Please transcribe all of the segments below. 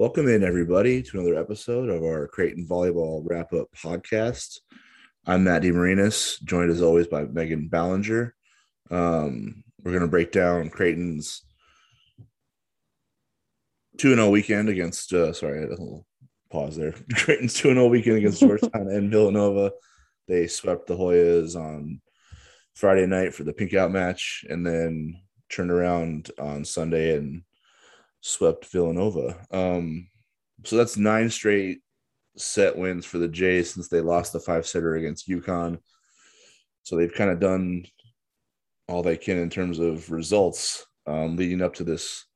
Welcome in, everybody, to another episode of our Creighton Volleyball Wrap Up podcast. I'm Matt DeMarinis, joined as always by Megan Ballenger. Um, we're going to break down Creighton's 2 0 weekend against, uh, sorry, a little pause there. Creighton's 2 0 weekend against Georgetown and Villanova. They swept the Hoyas on Friday night for the pink out match and then turned around on Sunday and swept Villanova. Um, so that's nine straight set wins for the Jays since they lost the five setter against UConn. So they've kind of done all they can in terms of results um, leading up to this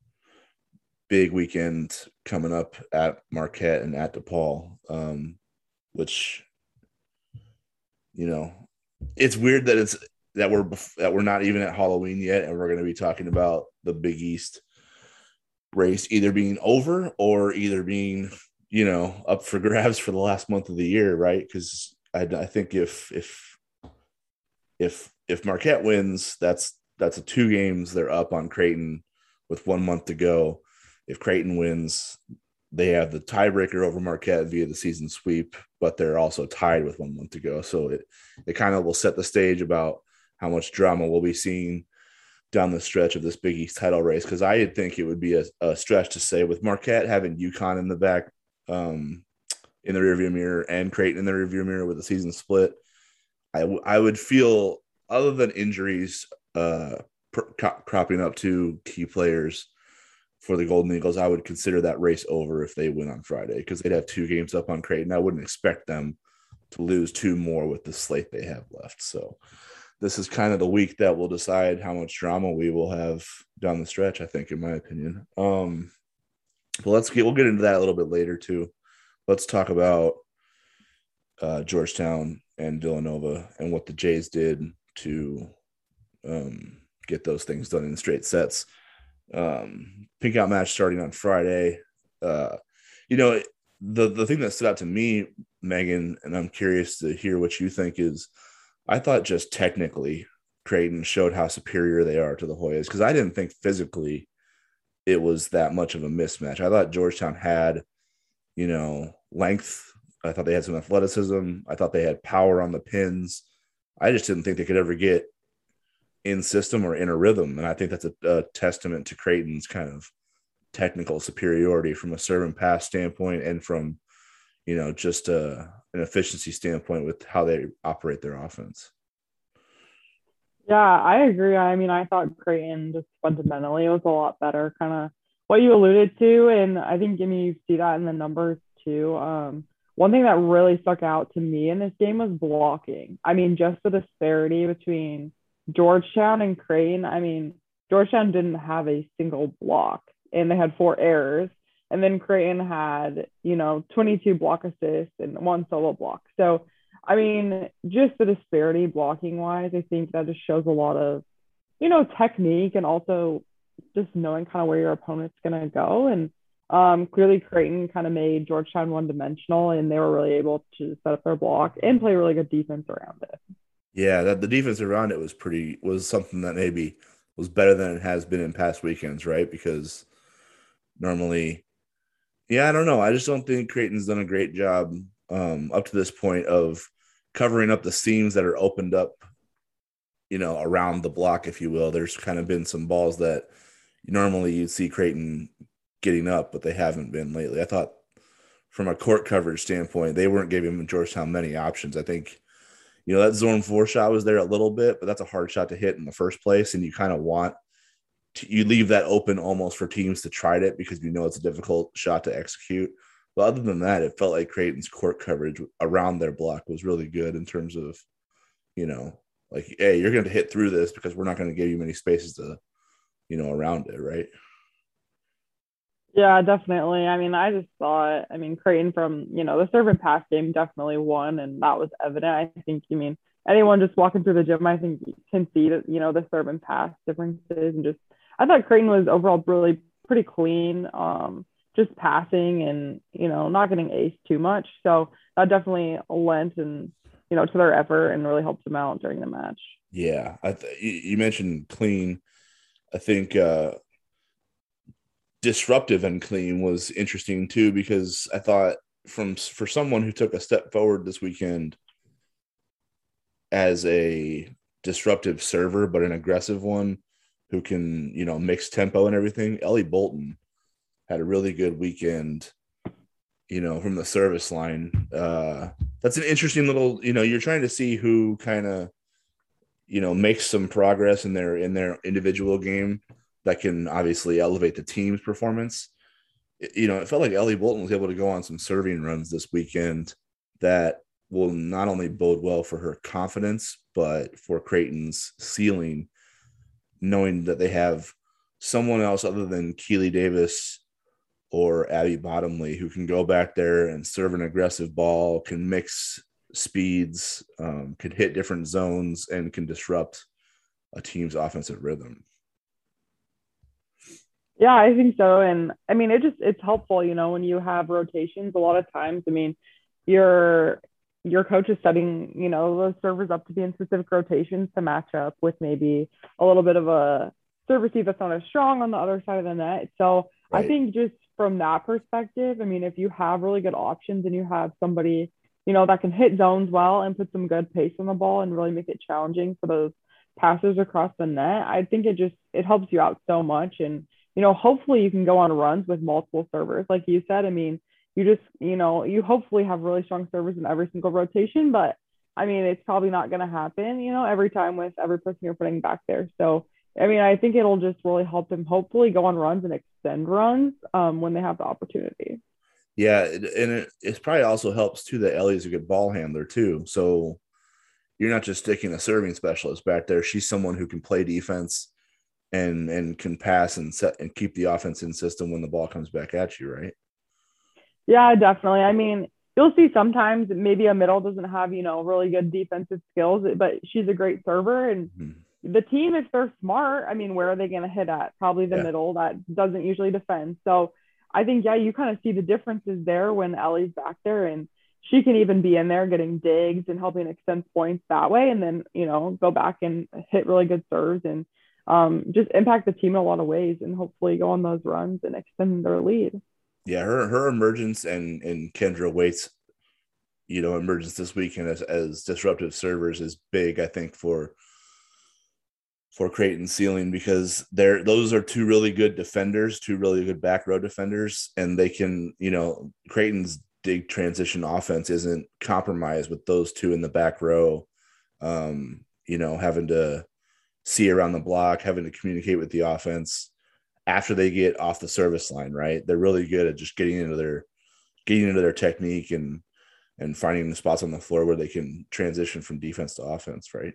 big weekend coming up at Marquette and at DePaul, um, which you know it's weird that it's that we're that we're not even at Halloween yet, and we're going to be talking about the Big East race either being over or either being you know up for grabs for the last month of the year right? Because I, I think if if if if marquette wins that's that's a two games they're up on creighton with one month to go. If creighton wins they have the tiebreaker over marquette via the season sweep but they're also tied with one month to go. So it it kind of will set the stage about how much drama we'll be seeing down the stretch of this Big East title race because I think it would be a, a, stretch to say with Marquette having UConn in the back um, in the rearview mirror and Creighton in the rearview mirror with the season split. I, w- I would feel other than injuries uh, pr- cropping up to key players for the Golden Eagles, I would consider that race over if they win on Friday because they'd have two games up on Creighton. I wouldn't expect them to lose two more with the slate they have left. So this is kind of the week that will decide how much drama we will have down the stretch. I think, in my opinion. Um, but let's get we'll get into that a little bit later too. Let's talk about uh, Georgetown and Villanova and what the Jays did to um, get those things done in straight sets. Um, pink out match starting on Friday. Uh, you know, the the thing that stood out to me, Megan, and I'm curious to hear what you think is I thought just technically Creighton showed how superior they are to the Hoyas because I didn't think physically it was that much of a mismatch. I thought Georgetown had, you know, length. I thought they had some athleticism. I thought they had power on the pins. I just didn't think they could ever get in system or in a rhythm. And I think that's a, a testament to Creighton's kind of technical superiority from a serve and pass standpoint and from, you know, just a, an efficiency standpoint with how they operate their offense. Yeah, I agree. I mean, I thought Creighton just fundamentally was a lot better, kind of what you alluded to. And I think, mean, you see that in the numbers too. Um, one thing that really stuck out to me in this game was blocking. I mean, just the disparity between Georgetown and Creighton. I mean, Georgetown didn't have a single block and they had four errors. And then Creighton had, you know, 22 block assists and one solo block. So, I mean, just the disparity blocking wise, I think that just shows a lot of, you know, technique and also just knowing kind of where your opponent's going to go. And um, clearly, Creighton kind of made Georgetown one dimensional and they were really able to set up their block and play really good defense around it. Yeah, that the defense around it was pretty, was something that maybe was better than it has been in past weekends, right? Because normally yeah, I don't know. I just don't think Creighton's done a great job um, up to this point of covering up the seams that are opened up, you know, around the block, if you will. There's kind of been some balls that normally you'd see Creighton getting up, but they haven't been lately. I thought from a court coverage standpoint, they weren't giving Georgetown many options. I think, you know, that zone four shot was there a little bit, but that's a hard shot to hit in the first place. And you kind of want you leave that open almost for teams to try it because you know it's a difficult shot to execute. But other than that, it felt like Creighton's court coverage around their block was really good in terms of, you know, like, hey, you're going to hit through this because we're not going to give you many spaces to, you know, around it, right? Yeah, definitely. I mean, I just thought, I mean, Creighton from, you know, the serve and pass game definitely won, and that was evident. I think, you mean, anyone just walking through the gym, I think can see that, you know, the serve and pass differences and just I thought Creighton was overall really pretty clean, um, just passing and you know not getting ace too much. So that definitely lent and you know to their effort and really helped them out during the match. Yeah, I th- you mentioned clean. I think uh, disruptive and clean was interesting too because I thought from for someone who took a step forward this weekend as a disruptive server but an aggressive one who can you know mix tempo and everything ellie bolton had a really good weekend you know from the service line uh that's an interesting little you know you're trying to see who kind of you know makes some progress in their in their individual game that can obviously elevate the team's performance. You know, it felt like Ellie Bolton was able to go on some serving runs this weekend that will not only bode well for her confidence, but for Creighton's ceiling, knowing that they have someone else other than Keely Davis or Abby Bottomley who can go back there and serve an aggressive ball, can mix speeds, um, can hit different zones, and can disrupt a team's offensive rhythm. Yeah, I think so. And I mean, it just it's helpful, you know, when you have rotations. A lot of times, I mean, your your coach is setting, you know, those servers up to be in specific rotations to match up with maybe a little bit of a server seat that's not as strong on the other side of the net. So right. I think just from that perspective, I mean, if you have really good options and you have somebody, you know, that can hit zones well and put some good pace on the ball and really make it challenging for those passes across the net, I think it just it helps you out so much. And you know, hopefully you can go on runs with multiple servers. Like you said, I mean, you just, you know, you hopefully have really strong servers in every single rotation, but I mean, it's probably not going to happen, you know, every time with every person you're putting back there. So, I mean, I think it'll just really help them hopefully go on runs and extend runs um, when they have the opportunity. Yeah, and it, probably also helps too that Ellie's a good ball handler too. So you're not just sticking a serving specialist back there. She's someone who can play defense and and can pass and set and keep the offense in system when the ball comes back at you, right? Yeah, definitely. I mean, you'll see sometimes maybe a middle doesn't have, you know, really good defensive skills, but she's a great server and mm-hmm. the team if they're smart, I mean, where are they going to hit at? Probably the yeah. middle that doesn't usually defend. So, I think yeah, you kind of see the differences there when Ellie's back there and she can even be in there getting digs and helping extend points that way and then, you know, go back and hit really good serves and um, just impact the team in a lot of ways and hopefully go on those runs and extend their lead. Yeah, her her emergence and and Kendra Waits, you know, emergence this weekend as, as disruptive servers is big, I think, for for Creighton ceiling because they're those are two really good defenders, two really good back row defenders, and they can, you know, Creighton's big transition offense isn't compromised with those two in the back row. Um, you know, having to see around the block, having to communicate with the offense after they get off the service line, right? They're really good at just getting into their getting into their technique and and finding the spots on the floor where they can transition from defense to offense, right?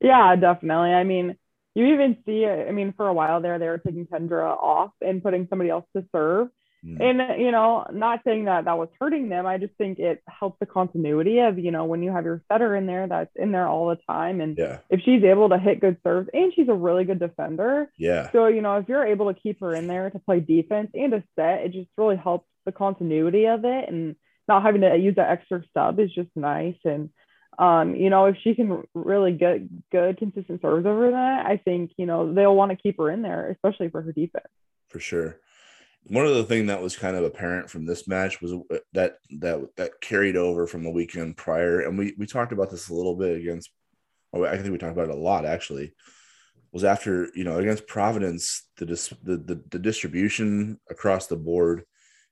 Yeah, definitely. I mean, you even see, I mean, for a while there, they were taking Kendra off and putting somebody else to serve. Mm. And, you know, not saying that that was hurting them. I just think it helps the continuity of, you know, when you have your setter in there that's in there all the time. And yeah. if she's able to hit good serves and she's a really good defender. Yeah. So, you know, if you're able to keep her in there to play defense and a set, it just really helps the continuity of it. And not having to use that extra sub is just nice. And, um, you know, if she can really get good, consistent serves over that, I think, you know, they'll want to keep her in there, especially for her defense. For sure one of the thing that was kind of apparent from this match was uh, that that that carried over from the weekend prior, and we we talked about this a little bit against. Oh, I think we talked about it a lot actually. Was after you know against Providence the dis, the, the the distribution across the board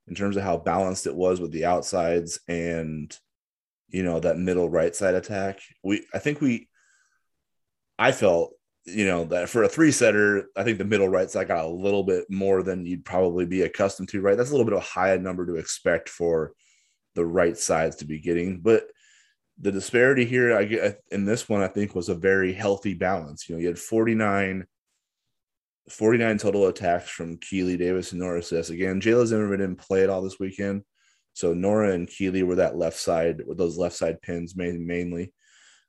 in terms of how balanced it was with the outsides and you know that middle right side attack. We I think we I felt you know that for a three setter, I think the middle right side got a little bit more than you'd probably be accustomed to. Right, that's a little bit of a high number to expect for the right sides to be getting, but the disparity here, I get in this one, I think was a very healthy balance. You know, you had 49, 49 total attacks from Keely Davis and Nora Sis. Again, Jayla Zimmerman didn't play at all this weekend. So Nora and Keely were that left side with those left side pins mainly.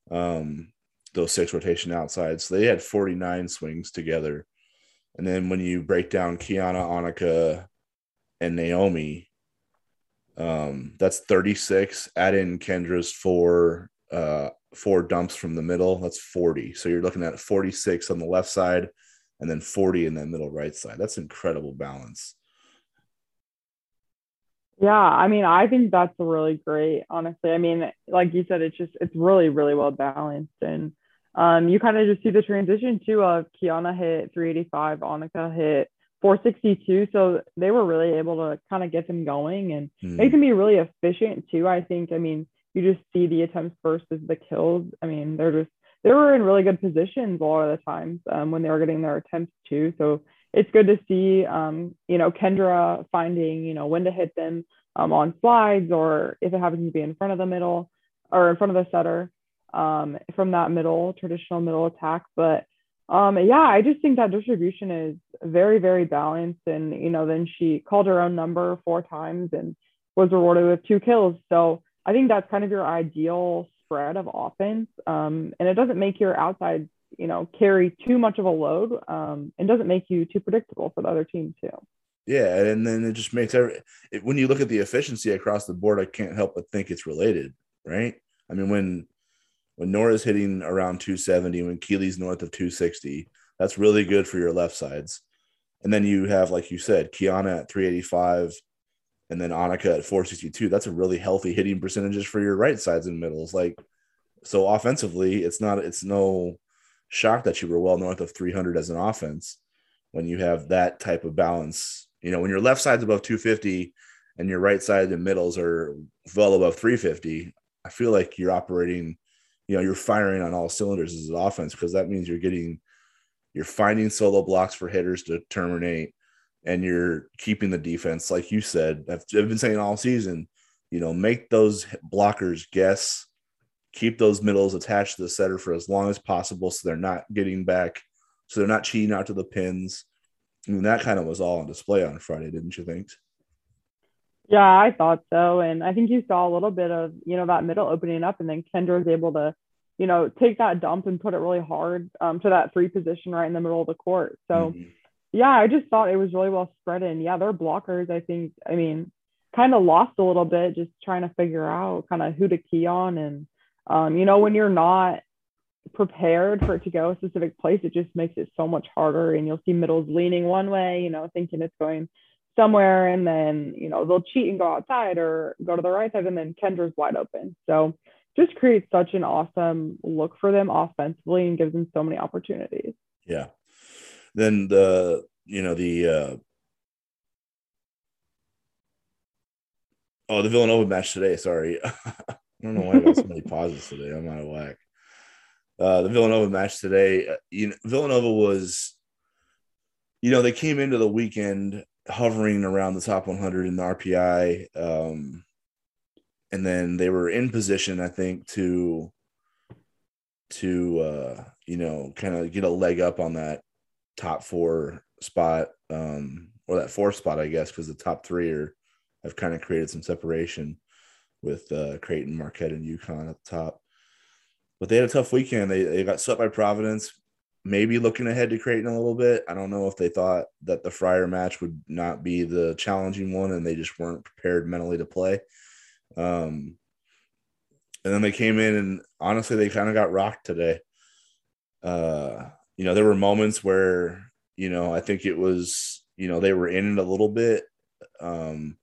Um, those six rotation outside. So they had 49 swings together. And then when you break down Kiana, Annika, and Naomi, um, that's 36. Add in Kendra's four uh four dumps from the middle, that's 40. So you're looking at 46 on the left side, and then 40 in that middle right side. That's incredible balance. Yeah, I mean, I think that's really great, honestly. I mean, like you said, it's just it's really, really well balanced. And um, you kind of just see the transition too of Kiana hit 385, Annika hit 462. So they were really able to kind of get them going and mm. they can be really efficient too. I think, I mean, you just see the attempts versus the kills. I mean, they're just, they were in really good positions a lot of the times um, when they were getting their attempts too. So it's good to see, um, you know, Kendra finding, you know, when to hit them um, on slides or if it happens to be in front of the middle or in front of the setter um, from that middle, traditional middle attack. But um, yeah, I just think that distribution is very, very balanced. And, you know, then she called her own number four times and was rewarded with two kills. So I think that's kind of your ideal spread of offense. Um, and it doesn't make your outside, you know, carry too much of a load. Um, and doesn't make you too predictable for the other team too. Yeah, and then it just makes every it, when you look at the efficiency across the board, I can't help but think it's related, right? I mean, when when Nora's hitting around 270, when Keeley's north of 260, that's really good for your left sides. And then you have, like you said, Kiana at 385 and then Annika at 462. That's a really healthy hitting percentages for your right sides and middles. Like, so offensively, it's not, it's no shock that you were well north of 300 as an offense when you have that type of balance. You know, when your left side's above 250 and your right side and middles are well above 350, I feel like you're operating you know you're firing on all cylinders as an offense because that means you're getting you're finding solo blocks for hitters to terminate and you're keeping the defense like you said I've, I've been saying all season you know make those blockers guess keep those middles attached to the setter for as long as possible so they're not getting back so they're not cheating out to the pins I mean, that kind of was all on display on Friday, didn't you think? Yeah, I thought so. And I think you saw a little bit of, you know, that middle opening up and then Kendra was able to, you know, take that dump and put it really hard um, to that three position right in the middle of the court. So mm-hmm. yeah, I just thought it was really well spread and yeah, their blockers, I think, I mean, kind of lost a little bit just trying to figure out kind of who to key on. And, um, you know, when you're not prepared for it to go a specific place, it just makes it so much harder. And you'll see middles leaning one way, you know, thinking it's going somewhere and then you know they'll cheat and go outside or go to the right side and then Kendra's wide open. So just creates such an awesome look for them offensively and gives them so many opportunities. Yeah. Then the you know the uh oh the Villanova match today. Sorry, I don't know why I got so many pauses today. I'm out of whack. Uh, the Villanova match today. Uh, you know, Villanova was, you know, they came into the weekend hovering around the top 100 in the RPI. Um, and then they were in position, I think, to to uh, you know kind of get a leg up on that top four spot um, or that fourth spot, I guess, because the top three are have kind of created some separation with uh, Creighton, Marquette, and UConn at the top. But they had a tough weekend. They they got swept by Providence maybe looking ahead to Creighton a little bit. I don't know if they thought that the Friar match would not be the challenging one and they just weren't prepared mentally to play. Um, and then they came in and honestly, they kind of got rocked today. Uh, you know, there were moments where, you know, I think it was, you know, they were in it a little bit. Um,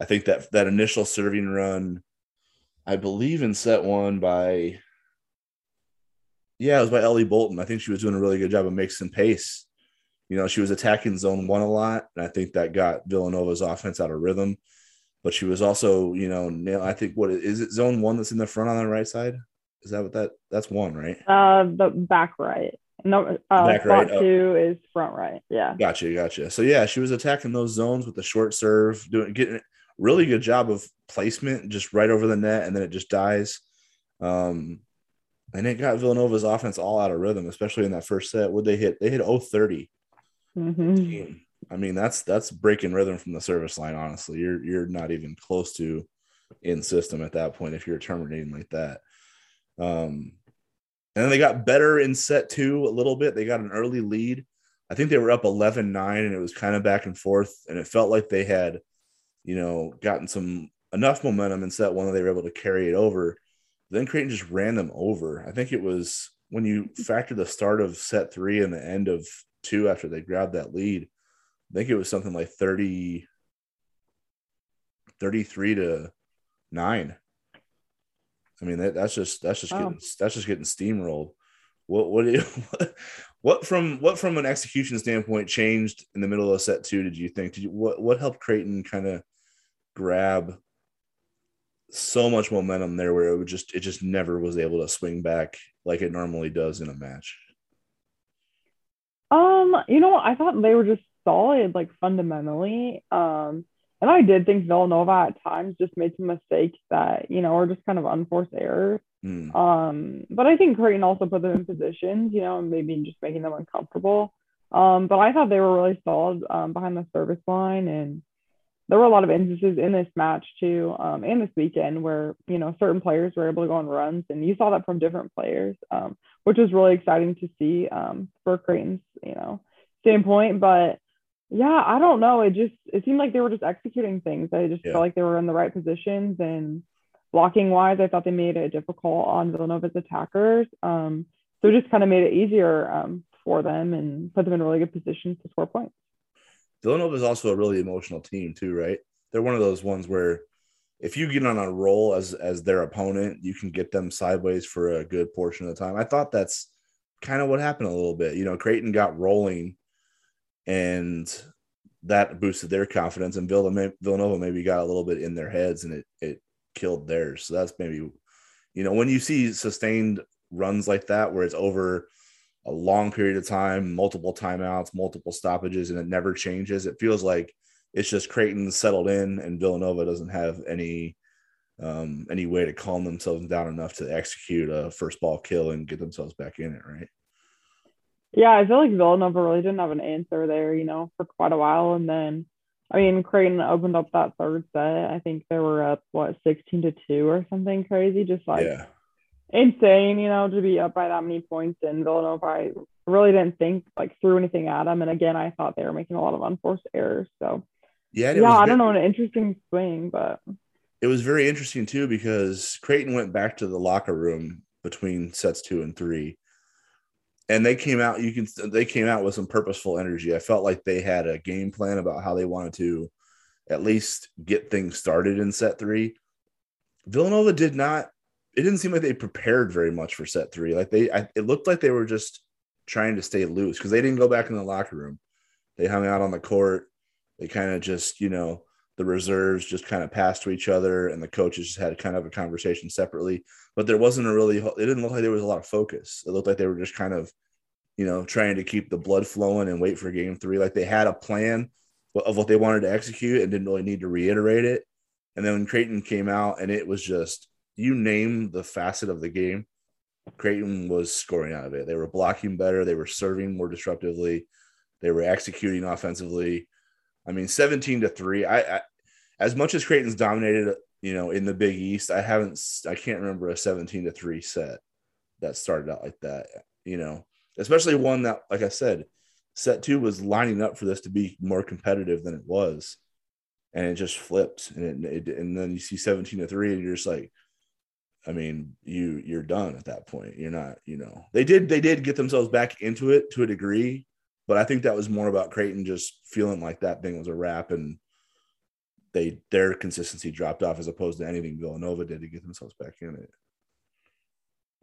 I think that that initial serving run, I believe in set one by yeah, it was by Ellie Bolton. I think she was doing a really good job of mixing pace. You know, she was attacking zone one a lot, and I think that got Villanova's offense out of rhythm. But she was also, you know, I think what is it zone one that's in the front on the right side? Is that what that that's one, right? Uh, the back right. No, uh, back right. Oh. two is front right. Yeah. Gotcha, gotcha. So yeah, she was attacking those zones with the short serve, doing getting really good job of placement, just right over the net, and then it just dies. Um, and it got Villanova's offense all out of rhythm, especially in that first set. Would they hit? They hit 30. Mm-hmm. I mean, that's that's breaking rhythm from the service line. Honestly, you're you're not even close to in system at that point if you're terminating like that. Um, and then they got better in set two a little bit. They got an early lead. I think they were up 11 9, and it was kind of back and forth. And it felt like they had, you know, gotten some enough momentum in set one that they were able to carry it over. Then Creighton just ran them over. I think it was when you factor the start of set three and the end of two after they grabbed that lead. I think it was something like 30, 33 to nine. I mean, that, that's just that's just getting that's just getting steamrolled. What what, you, what what from what from an execution standpoint changed in the middle of set two? Did you think? Did you what what helped Creighton kind of grab so much momentum there where it would just it just never was able to swing back like it normally does in a match? Um, you know, I thought they were just solid, like fundamentally. Um, and I did think Villanova at times just made some mistakes that, you know, are just kind of unforced errors. Mm. Um, but I think Creighton also put them in positions, you know, and maybe just making them uncomfortable. Um, but I thought they were really solid um, behind the service line. And there were a lot of instances in this match too, um, and this weekend where, you know, certain players were able to go on runs. And you saw that from different players, um, which was really exciting to see um, for Creighton's, you know, standpoint. But yeah, I don't know. It just it seemed like they were just executing things. I just yeah. felt like they were in the right positions and blocking wise, I thought they made it difficult on Villanova's attackers. Um, so it just kind of made it easier um, for them and put them in really good positions to score points. Villanova is also a really emotional team too, right? They're one of those ones where if you get on a roll as as their opponent, you can get them sideways for a good portion of the time. I thought that's kind of what happened a little bit. You know, Creighton got rolling and that boosted their confidence. And Villanova maybe got a little bit in their heads, and it it killed theirs. So that's maybe, you know, when you see sustained runs like that where it's over a long period of time, multiple timeouts, multiple stoppages, and it never changes, it feels like it's just Creighton settled in, and Villanova doesn't have any um, any way to calm themselves down enough to execute a first ball kill and get themselves back in it, right? Yeah, I feel like Villanova really didn't have an answer there, you know, for quite a while. And then, I mean, Creighton opened up that third set. I think they were up, what, 16 to 2 or something crazy. Just like yeah. Insane, you know, to be up by that many points. And Villanova, I really didn't think like threw anything at them. And again, I thought they were making a lot of unforced errors. So, yeah, yeah, I don't know, an interesting swing, but it was very interesting too because Creighton went back to the locker room between sets two and three and they came out you can they came out with some purposeful energy i felt like they had a game plan about how they wanted to at least get things started in set three villanova did not it didn't seem like they prepared very much for set three. Like they I, it looked like they were just trying to stay loose because they didn't go back in the locker room. They hung out on the court. They kind of just you know the reserves just kind of passed to each other and the coaches just had kind of a conversation separately. But there wasn't a really it didn't look like there was a lot of focus. It looked like they were just kind of you know trying to keep the blood flowing and wait for game three. Like they had a plan of what they wanted to execute and didn't really need to reiterate it. And then when creighton came out and it was just you name the facet of the game creighton was scoring out of it they were blocking better they were serving more disruptively they were executing offensively I mean, 17 to three. I, I as much as Creighton's dominated, you know, in the Big East, I haven't, I can't remember a 17 to three set that started out like that. You know, especially one that, like I said, set two was lining up for this to be more competitive than it was, and it just flipped, and it, it and then you see 17 to three, and you're just like, I mean, you you're done at that point. You're not, you know, they did they did get themselves back into it to a degree, but I think that was more about Creighton just feeling like that thing was a wrap and they their consistency dropped off as opposed to anything Villanova did to get themselves back in it.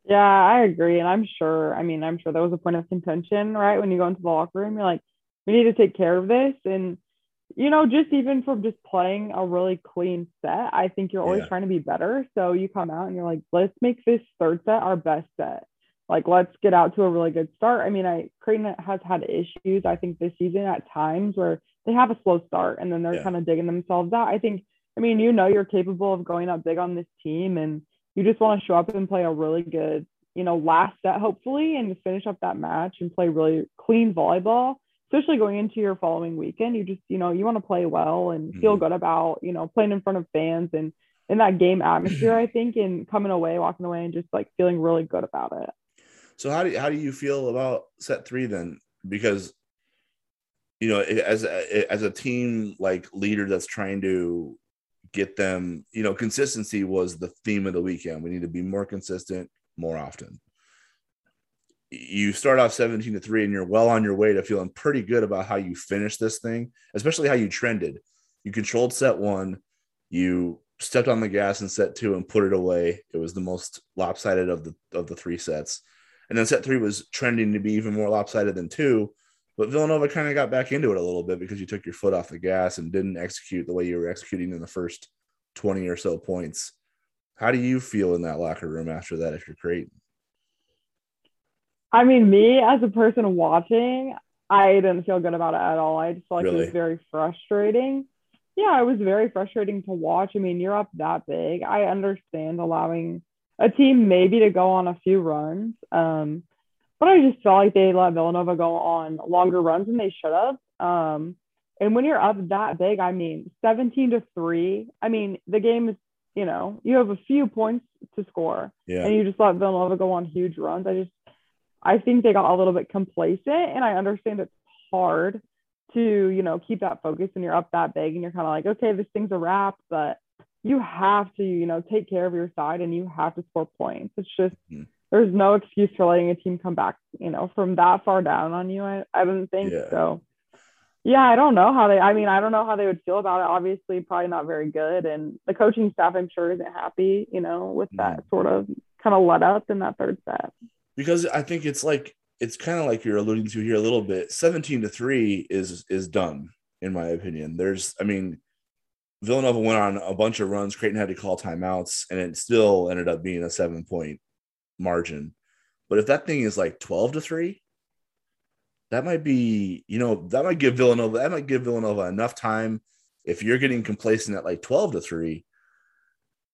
Yeah, I agree. And I'm sure, I mean, I'm sure that was a point of contention, right? When you go into the locker room, you're like, we need to take care of this. And, you know, just even from just playing a really clean set, I think you're always yeah. trying to be better. So you come out and you're like, let's make this third set our best set like let's get out to a really good start. I mean, I Creighton has had issues I think this season at times where they have a slow start and then they're yeah. kind of digging themselves out. I think I mean, you know you're capable of going up big on this team and you just want to show up and play a really good, you know, last set hopefully and finish up that match and play really clean volleyball, especially going into your following weekend. You just, you know, you want to play well and feel mm-hmm. good about, you know, playing in front of fans and in that game atmosphere, I think, and coming away, walking away and just like feeling really good about it. So how do you, how do you feel about set three then? Because you know, as a, as a team like leader that's trying to get them, you know, consistency was the theme of the weekend. We need to be more consistent more often. You start off 17 to 3 and you're well on your way to feeling pretty good about how you finish this thing, especially how you trended. You controlled set one, you stepped on the gas in set two and put it away. It was the most lopsided of the of the three sets. And then set three was trending to be even more lopsided than two. But Villanova kind of got back into it a little bit because you took your foot off the gas and didn't execute the way you were executing in the first 20 or so points. How do you feel in that locker room after that if you're Creighton? I mean, me as a person watching, I didn't feel good about it at all. I just felt like Really? it was very frustrating. Yeah, it was very frustrating to watch. I mean, you're up that big. I understand allowing a team maybe to go on a few runs. Um, but I just felt like they let Villanova go on longer runs than they should have. Um, and when you're up that big, I mean, 17 to 3, I mean, the game is, you know, you have a few points to score Yeah. and you just let Villanova go on huge runs. I just, I think they got a little bit complacent, and I understand it's hard to, you know, keep that focus when you're up that big and you're kind of like, okay, this thing's a wrap, but you have to, you know, take care of your side and you have to score points. It's just Mhm. there's no excuse for letting a team come back, you know, from that far down on you. I, I don't think Yeah. so. Yeah, I don't know how they. I mean, I don't know how they would feel about it. Obviously, probably not very good, and the coaching staff, I'm sure, isn't happy, you know, with that sort of kind of let up in that third set. Because I think it's like it's kind of like you're alluding to here a little bit. 17 to 3 is is done, in my opinion. There's I mean, Villanova went on a bunch of runs, Creighton had to call timeouts, and it still ended up being a seven point margin. But if that thing is like 12 to 3, that might be, you know, that might give Villanova, that might give Villanova enough time. If you're getting complacent at like 12 to 3,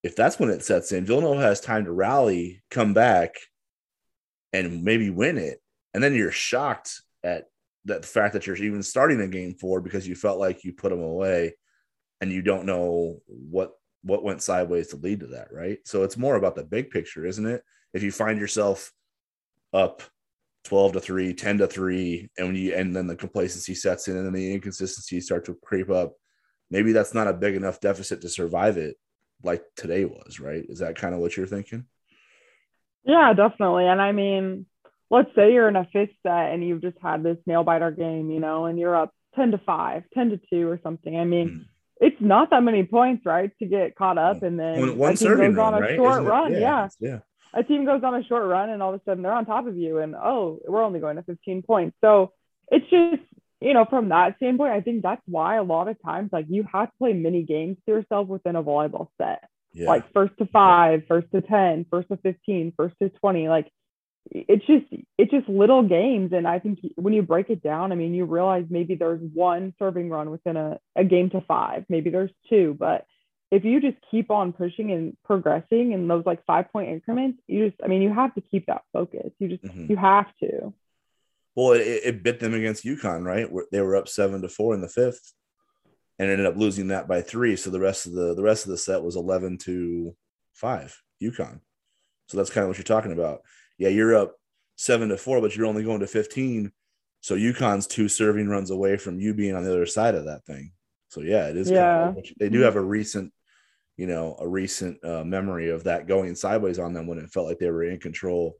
if that's when it sets in, Villanova has time to rally, come back, and maybe win it. And then you're shocked at that the fact that you're even starting a game four because you felt like you put them away and you don't know what what went sideways to lead to that, right? So it's more about the big picture, isn't it? If you find yourself up 12 to 3, 10 to 3, and when you and then the complacency sets in and then the inconsistencies start to creep up, maybe that's not a big enough deficit to survive it like today was, right? Is that kind of what you're thinking? Yeah, definitely. And I mean, let's say you're in a fifth set and you've just had this nail biter game, you know, and you're up 10 to 5, 10 to 2 or something. I mean, Mm. it's not that many points, right, to get caught up and then One, a team goes on run, a right? short Isn't it? run. Yeah. Yeah. A team goes on a short run and all of a sudden they're on top of you and oh, we're only going to 15 points. So it's just, you know, from that standpoint, I think that's why a lot of times like you have to play mini games to yourself within a volleyball set Yeah. like first to five, first to 10, first to 15, first to 20. Like it's just, it's just little games. And I think when you break it down, I mean, you realize maybe there's one serving run within a, a game to five, maybe there's two, but if you just keep on pushing and progressing in those like five point increments, you just, I mean, you have to keep that focus. You just, Mhm. you have to. Well, it, it bit them against UConn, right? They were up seven to four in the fifth, and ended up losing that by three. So the rest of the the rest of the set was eleven to five, UConn. So that's kind of what you're talking about. Yeah, you're up seven to four, but you're only going to fifteen. So UConn's two serving runs away from you being on the other side of that thing. So yeah, it is. kind of Yeah. what you- they do have a recent, you know, a recent uh, memory of that going sideways on them when it felt like they were in control,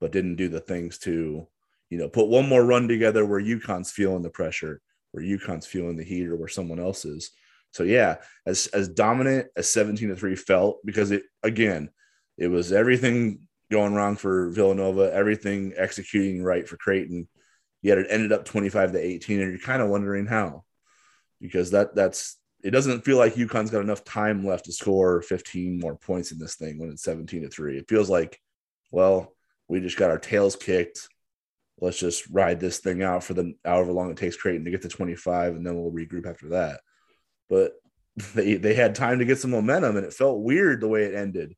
but didn't do the things to you know, put one more run together where UConn's feeling the pressure, where UConn's feeling the heat, or where someone else is. So yeah, as as dominant as 17 to 3 felt, because it again, it was everything going wrong for Villanova, everything executing right for Creighton. Yet it ended up 25 to 18, and you're kind of wondering how. Because that that's it doesn't feel like UConn's got enough time left to score 15 more points in this thing when it's 17 to 3. It feels like, well, we just got our tails kicked let's just ride this thing out for the however long it takes Creighton to get to 25, and then we'll regroup after that. But they they had time to get some momentum, and it felt weird the way it ended.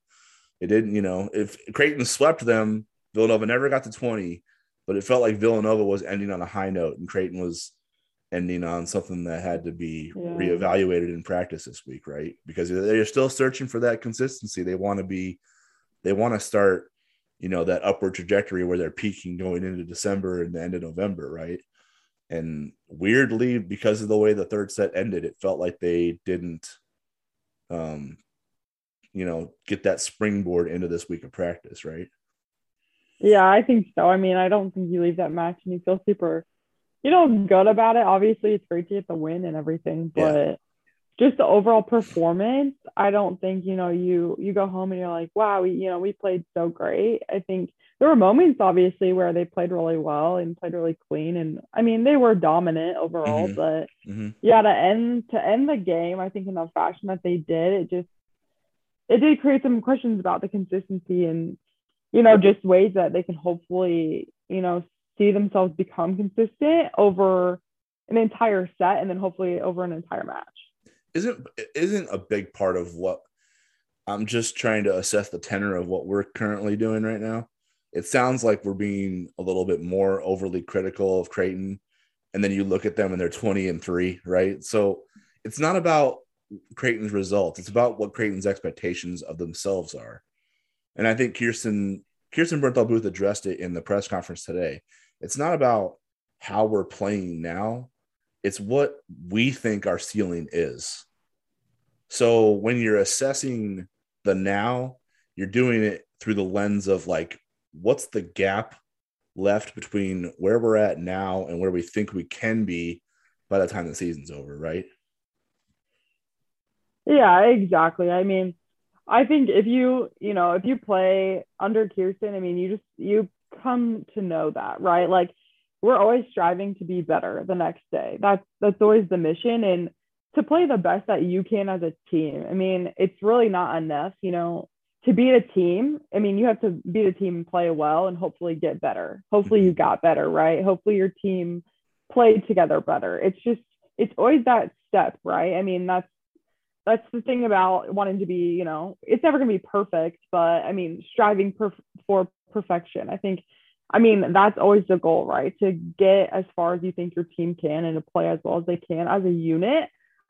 It didn't, you know, if Creighton swept them, Villanova never got to 20, but it felt like Villanova was ending on a high note, and Creighton was ending on something that had to be Yeah. reevaluated in practice this week, right? Because they're still searching for that consistency. They want to be, they want to start you know that upward trajectory where they're peaking going into December and the end of November, right? And weirdly, because of the way the third set ended, it felt like they didn't, um, you know, get that springboard into this week of practice, right? Yeah, I think so. I mean, I don't think you leave that match and you feel super, you know, good about it. Obviously, it's great to get the win and everything, but yeah. Just the overall performance, I don't think you know you you go home and you're like, wow, we you know we played so great. I think there were moments obviously where they played really well and played really clean, and I mean they were dominant overall. Mm-hmm. But mm-hmm. yeah, to end to end the game, I think in the fashion that they did, it just it did create some questions about the consistency and you know just ways that they can hopefully you know see themselves become consistent over an entire set and then hopefully over an entire match isn't isn't a big part of what i'm just trying to assess the tenor of what we're currently doing right now it sounds like we're being a little bit more overly critical of creighton and then you look at them and they're 20 and 3 right so it's not about Creighton's results. It's about what Creighton's expectations of themselves are. And I think Kirsten Kirsten Bernthal Booth addressed it in the press conference today. It's not about how we're playing now, it's what we think our ceiling is. So when you're assessing the now, you're doing it through the lens of like, what's the gap left between where we're at now and where we think we can be by the time the season's over, right? Yeah, exactly. I mean, I think if you, you know, if you play under Kirsten, I mean, you just you come to know that, right? Like we're always striving to be better the next day. That's that's always the mission and to play the best that you can as a team. I mean, it's really not enough, you know, to beat a team. I mean, you have to beat a team and play well and hopefully get better. Hopefully you mm-hmm. got better, right? Hopefully your team played together better. It's just it's always that step, right? I mean, that's that's the thing about wanting to be, you know, it's never going to be perfect, but I mean, striving per- for perfection. I think, I mean, that's always the goal, right? To get as far as you think your team can and to play as well as they can as a unit.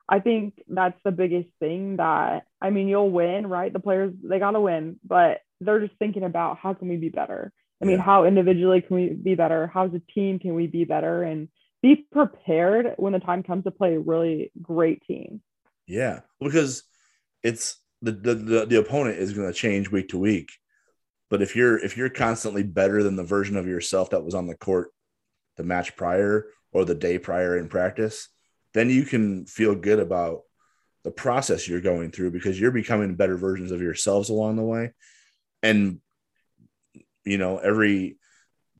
I think that's the biggest thing that, I mean, you'll win, right? The players, they got to win, but they're just thinking about how can we be better? I mean, yeah. how individually can we be better? How as a team can we be better? And be prepared when the time comes to play a really great team. Yeah, because it's the the the, the opponent is going to change week to week. But if you're if you're constantly better than the version of yourself that was on the court the match prior or the day prior in practice, then you can feel good about the process you're going through because you're becoming better versions of yourselves along the way. And you know, every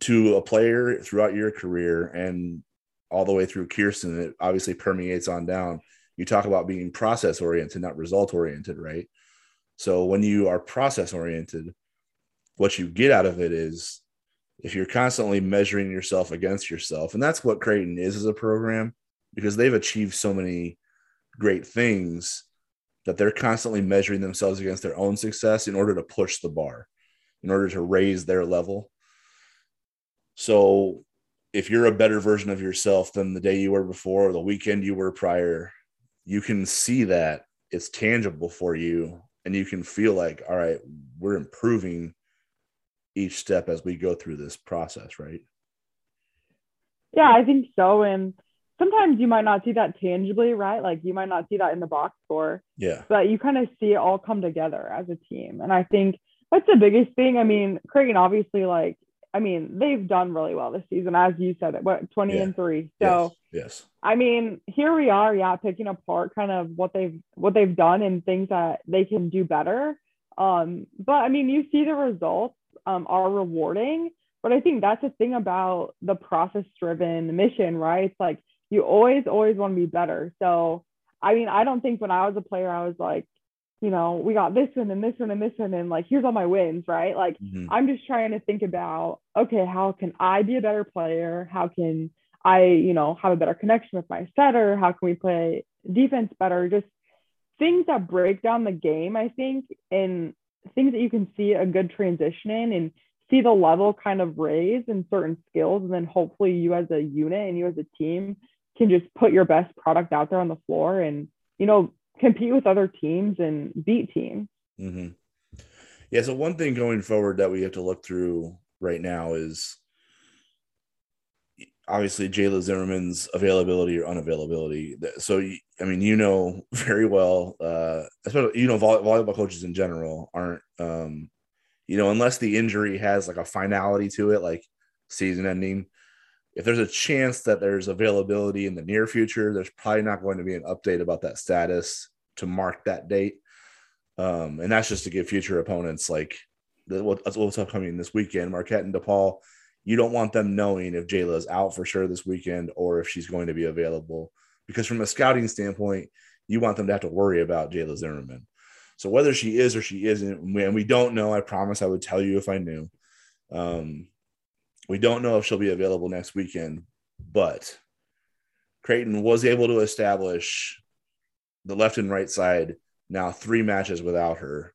to a player throughout your career and all the way through Kirsten, it obviously permeates on down you talk about being process oriented, not result oriented, right? So when you are process oriented, what you get out of it is if you're constantly measuring yourself against yourself, and that's what Creighton is as a program, because they've achieved so many great things that they're constantly measuring themselves against their own success in order to push the bar, in order to raise their level. So if you're a better version of yourself than the day you were before or the weekend you were prior, you can see that it's tangible for you and you can feel like all right we're improving each step as we go through this process right yeah i think so and sometimes you might not see that tangibly right like you might not see that in the box score yeah but you kind of see it all come together as a team and i think that's the biggest thing i mean creighton obviously like I mean, they've done really well this season, as you said, it, what 20 yeah. and three. So yes. yes. I mean, here we are, yeah, picking apart kind of what they've what they've done and things that they can do better. Um, but I mean, you see the results um, are rewarding. But I think that's the thing about the process driven mission, right? It's like you always, always want to be better. So I mean, I don't think when I was a player, I was like, you know, we got this one and this one and this one, and like, here's all my wins, right? Like, mm-hmm. I'm just trying to think about, okay, how can I be a better player? How can I, you know, have a better connection with my setter? How can we play defense better? Just things that break down the game, I think, and things that you can see a good transition in and see the level kind of raise in certain skills. And then hopefully you as a unit and you as a team can just put your best product out there on the floor and, you know, compete with other teams and beat teams. Mm-hmm. Yeah. So one thing going forward that we have to look through right now is obviously Jayla Zimmerman's availability or unavailability. So I mean, you know very well, uh, especially you know volleyball coaches in general aren't um, you know, unless the injury has like a finality to it, like season ending, if there's a chance that there's availability in the near future, there's probably not going to be an update about that status to mark that date. Um, and that's just to give future opponents like the, what's, what's upcoming this weekend. Marquette and DePaul, you don't want them knowing if Jayla is out for sure this weekend or if she's going to be available. Because from a scouting standpoint, you want them to have to worry about Jayla Zimmerman. So whether she is or she isn't, and we don't know, I promise I would tell you if I knew. Um, we don't know if she'll be available next weekend, but Creighton was able to establish the left and right side now three matches without her.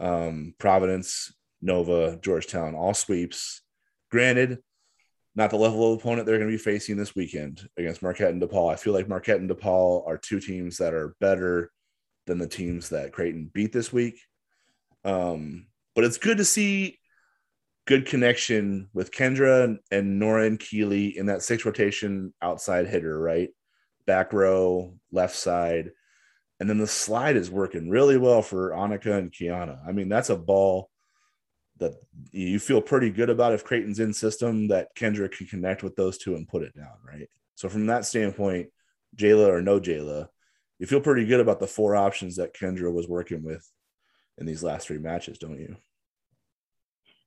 Um, Providence, Nova, Georgetown, all sweeps. Granted, not the level of opponent they're going to be facing this weekend against Marquette and DePaul. I feel like Marquette and DePaul are two teams that are better than the teams that Creighton beat this week. Um, but it's good to see good connection with Kendra and, Nora and Keeley in that six rotation outside hitter, right? Back row, left side. And then the slide is working really well for Annika and Kiana. I mean, that's a ball that you feel pretty good about if Creighton's in system that Kendra can connect with those two and put it down, right? So from that standpoint, Jayla or no Jayla, you feel pretty good about the four options that Kendra was working with in these last three matches, don't you?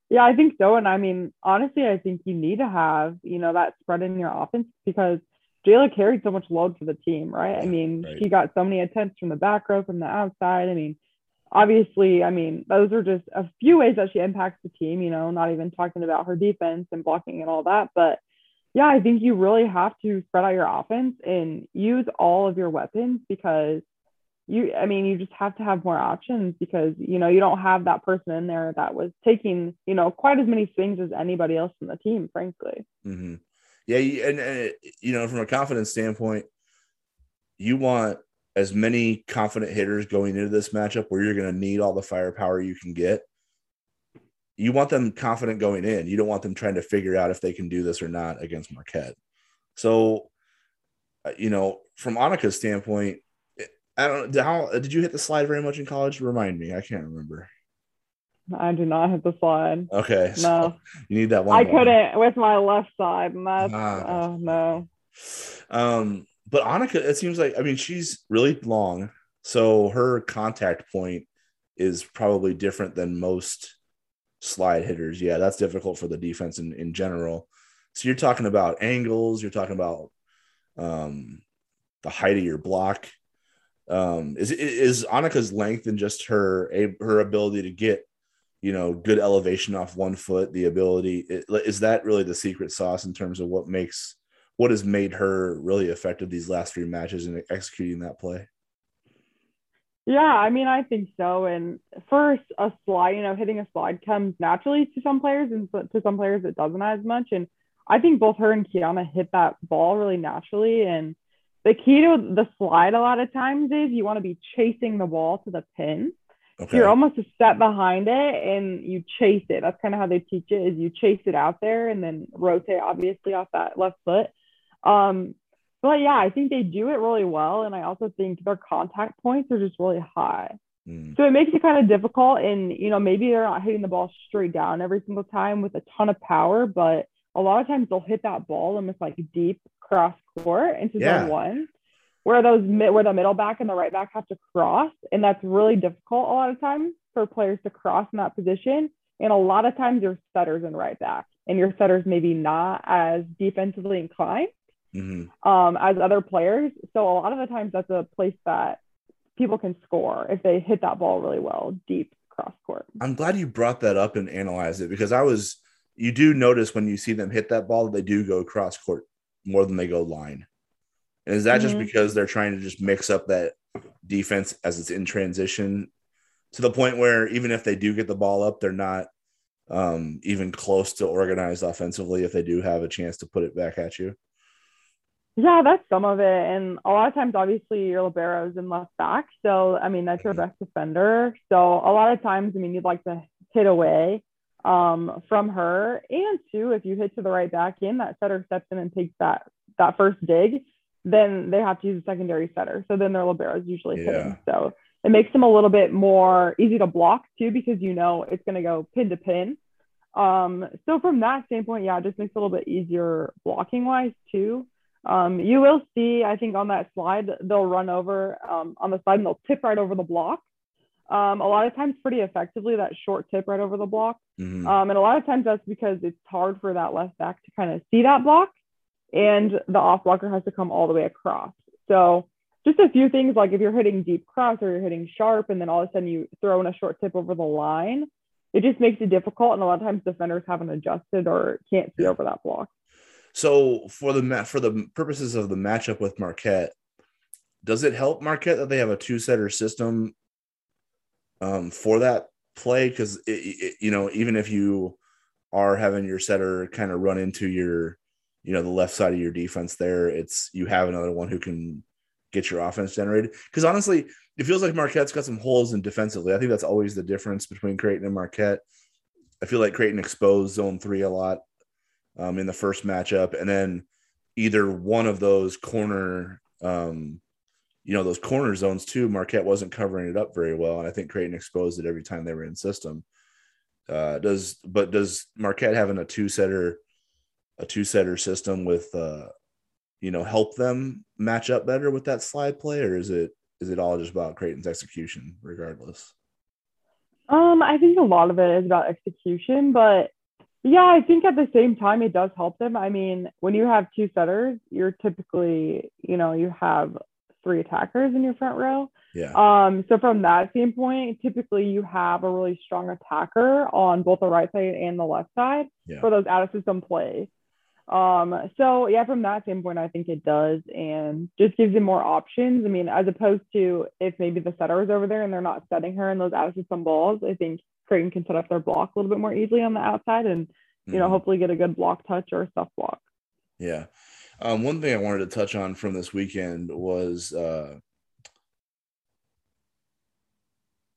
Yeah, I think so. And I mean, honestly, I think you need to have, you know, that spread in your offense because Jayla carried so much load for the team, right? I mean, right. she got so many attempts from the back row, from the outside. I mean, obviously, I mean, those are just a few ways that she impacts the team, you know, not even talking about her defense and blocking and all that. But yeah, I think you really have to spread out your offense and use all of your weapons because you i mean you just have to have more options because you know you don't have that person in there that was taking you know quite as many swings as anybody else in the team frankly mm-hmm. yeah and, and you know from a confidence standpoint you want as many confident hitters going into this matchup where you're going to need all the firepower you can get you want them confident going in you don't want them trying to figure out if they can do this or not against marquette so uh, you know from annika's standpoint I don't. How did you hit the slide very much in college? Remind me. I can't remember. I do not hit the slide. Okay. So no. You need that one. I couldn't with my left side, and that's ah. oh no. Um, but Annika, it seems like I mean she's really long, so her contact point is probably different than most slide hitters. Yeah, that's difficult for the defense in, in general. So you're talking about angles, you're talking about um, the height of your block um, is is Annika's length and just her her ability to get you know good elevation off one foot, the ability is that really the secret sauce in terms of what makes what has made her really effective these last three matches in executing that play. Yeah, I mean, I think so. And first, a slide, you know, hitting a slide comes naturally to some players, and to some players it doesn't as much. And I think both her and Kiana hit that ball really naturally. And the key to the slide a lot of times is you want to be chasing the ball to the pin. Okay. You're almost a step behind it and you chase it. That's kind of how they teach it is you chase it out there and then rotate obviously off that left foot. Um, but yeah, I think they do it really well. And I also think their contact points are just really high. Mm. So it makes it kind of difficult. And, you know, maybe they're not hitting the ball straight down every single time with a ton of power, but a lot of times they'll hit that ball and it's like deep cross court into yeah. zone one, where those where the middle back and the right back have to cross, and that's really difficult a lot of times for players to cross in that position. And a lot of times your setters and right back, and your setters maybe not as defensively inclined mm-hmm. um, as other players. So a lot of the times that's a place that people can score if they hit that ball really well deep cross court. I'm glad you brought that up and analyzed it because I was you do notice when you see them hit that ball, they do go cross court more than they go line. And is that mm-hmm. just because they're trying to just mix up that defense as it's in transition to the point where even if they do get the ball up, they're not um, even close to organized offensively if they do have a chance to put it back at you? Yeah, that's some of it. And a lot of times, obviously, your libero is in left back. So, I mean, that's your mm-hmm. best defender. So, a lot of times, I mean, you'd like to hit away um, from her. And two, if you hit to the right back in, that setter steps in and takes that that first dig, then they have to use a secondary setter. So then their libero is usually yeah. hitting. So it makes them a little bit more easy to block too because you know it's going to go pin to pin. Um, so from that standpoint, yeah, it just makes it a little bit easier blocking wise too. Um, you will see, I think on that slide, they'll run over um, on the side and they'll tip right over the block. Um, a lot of times, pretty effectively, that short tip right over the block. Mm-hmm. Um, and a lot of times that's because it's hard for that left back to kind of see that block, and the off blocker has to come all the way across. So just a few things like if you're hitting deep cross or you're hitting sharp, and then all of a sudden you throw in a short tip over the line, it just makes it difficult. And a lot of times defenders haven't adjusted or can't see over that block. So for the for the purposes of the matchup with Marquette, does it help Marquette that they have a two setter system um, for that play? Because you know, even if you are having your setter kind of run into your, you know, the left side of your defense, there, it's you have another one who can get your offense generated. Because honestly, it feels like Marquette's got some holes in defensively. I think that's always the difference between Creighton and Marquette. I feel like Creighton exposed zone three a lot um, in the first matchup, and then either one of those corner, um, you know, those corner zones too. Marquette wasn't covering it up very well, and I think Creighton exposed it every time they were in system. Uh, does but does Marquette having a two setter, a two setter system with, uh, you know, help them match up better with that slide play, or is it is it all just about Creighton's execution regardless? Um, I think a lot of it is about execution, but yeah, I think at the same time it does help them. I mean, when you have two setters, you're typically, you know, you have three attackers in your front row. Yeah. Um, so from that standpoint, typically you have a really strong attacker on both the right side and the left side yeah. for those out of system plays. Um, so yeah, from that standpoint, I think it does and just gives you more options. I mean, as opposed to if maybe the setter is over there and they're not setting her in those out of system balls, I think Creighton can set up their block a little bit more easily on the outside and, you mm-hmm. know, hopefully get a good block touch or a stuff block. Yeah. Um, one thing I wanted to touch on from this weekend was, uh,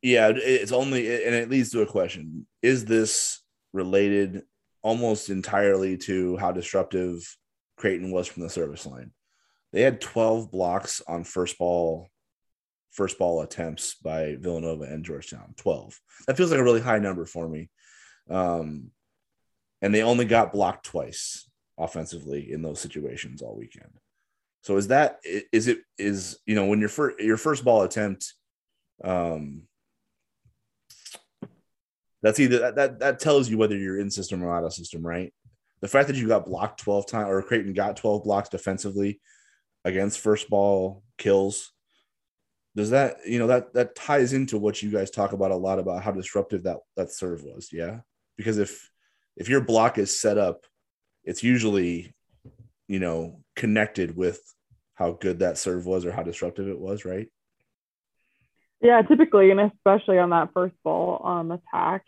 yeah, it's only, and it leads to a question: Is this related almost entirely to how disruptive Creighton was from the service line? They had 12 blocks on first ball first ball attempts by Villanova and Georgetown 12. That feels like a really high number for me. Um, and they only got blocked twice offensively in those situations all weekend. So is that is it is you know when your first your first ball attempt um that's either that, that that tells you whether you're in system or out of system, right? The fact that you got blocked 12 times or Creighton got 12 blocks defensively against first ball kills does that you know that that ties into what you guys talk about a lot about how disruptive that that serve was yeah because if if your block is set up it's usually you know connected with how good that serve was or how disruptive it was right yeah typically and especially on that first ball um attack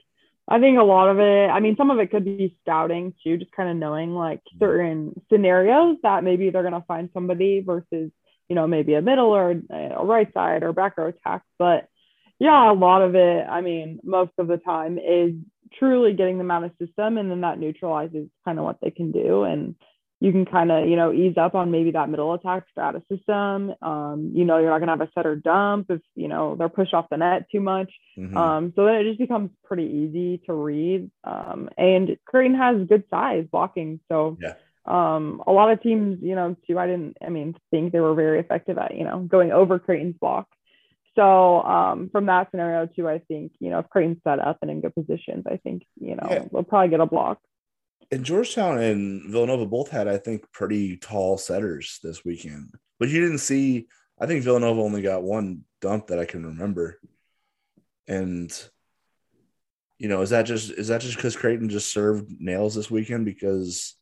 i think a lot of it i mean some of it could be scouting too just kind of knowing like mm-hmm. certain scenarios that maybe they're going to find somebody versus you know, maybe a middle or a right side or back row attack. But yeah, a lot of it, I mean, most of the time is truly getting them out of system and then that neutralizes kind of what they can do. And you can kind of, you know, ease up on maybe that middle attack strata system. Um, you know, you're not gonna have a setter dump if, you know, they're pushed off the net too much. Mm-hmm. Um, so then it just becomes pretty easy to read. Um, and Creighton has good size blocking. So yeah um, a lot of teams, you know, too, I didn't, I mean, think they were very effective at, you know, going over Creighton's block. So um, from that scenario too, I think, you know, if Creighton's set up and in good positions, I think, you know, yeah. we'll probably get a block. And Georgetown and Villanova both had, I think, pretty tall setters this weekend. But you didn't see, I think Villanova only got one dump that I can remember. And you know, is that just is that just because Creighton just served nails this weekend? Because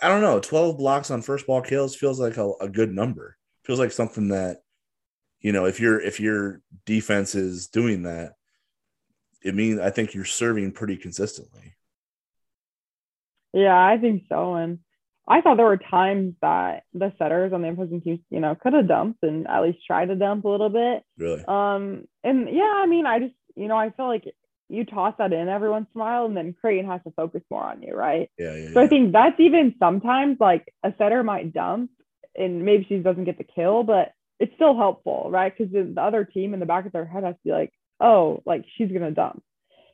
I don't know. 12 blocks on first ball kills feels like a, a good number. Feels like something that, you know, if your if your defense is doing that, it means I think you're serving pretty consistently. Yeah, I think so. And I thought there were times that the setters on the opposing team, you know, could have dumped and at least tried to dump a little bit. Really? Um, and yeah, I mean, I just, you know, I feel like you toss that in every once in a while and then Creighton has to focus more on you, right? Yeah, yeah. So yeah. I think that's even sometimes like a setter might dump and maybe she doesn't get the kill, but it's still helpful, right? Because the, the other team in the back of their head has to be like, oh, like she's gonna dump.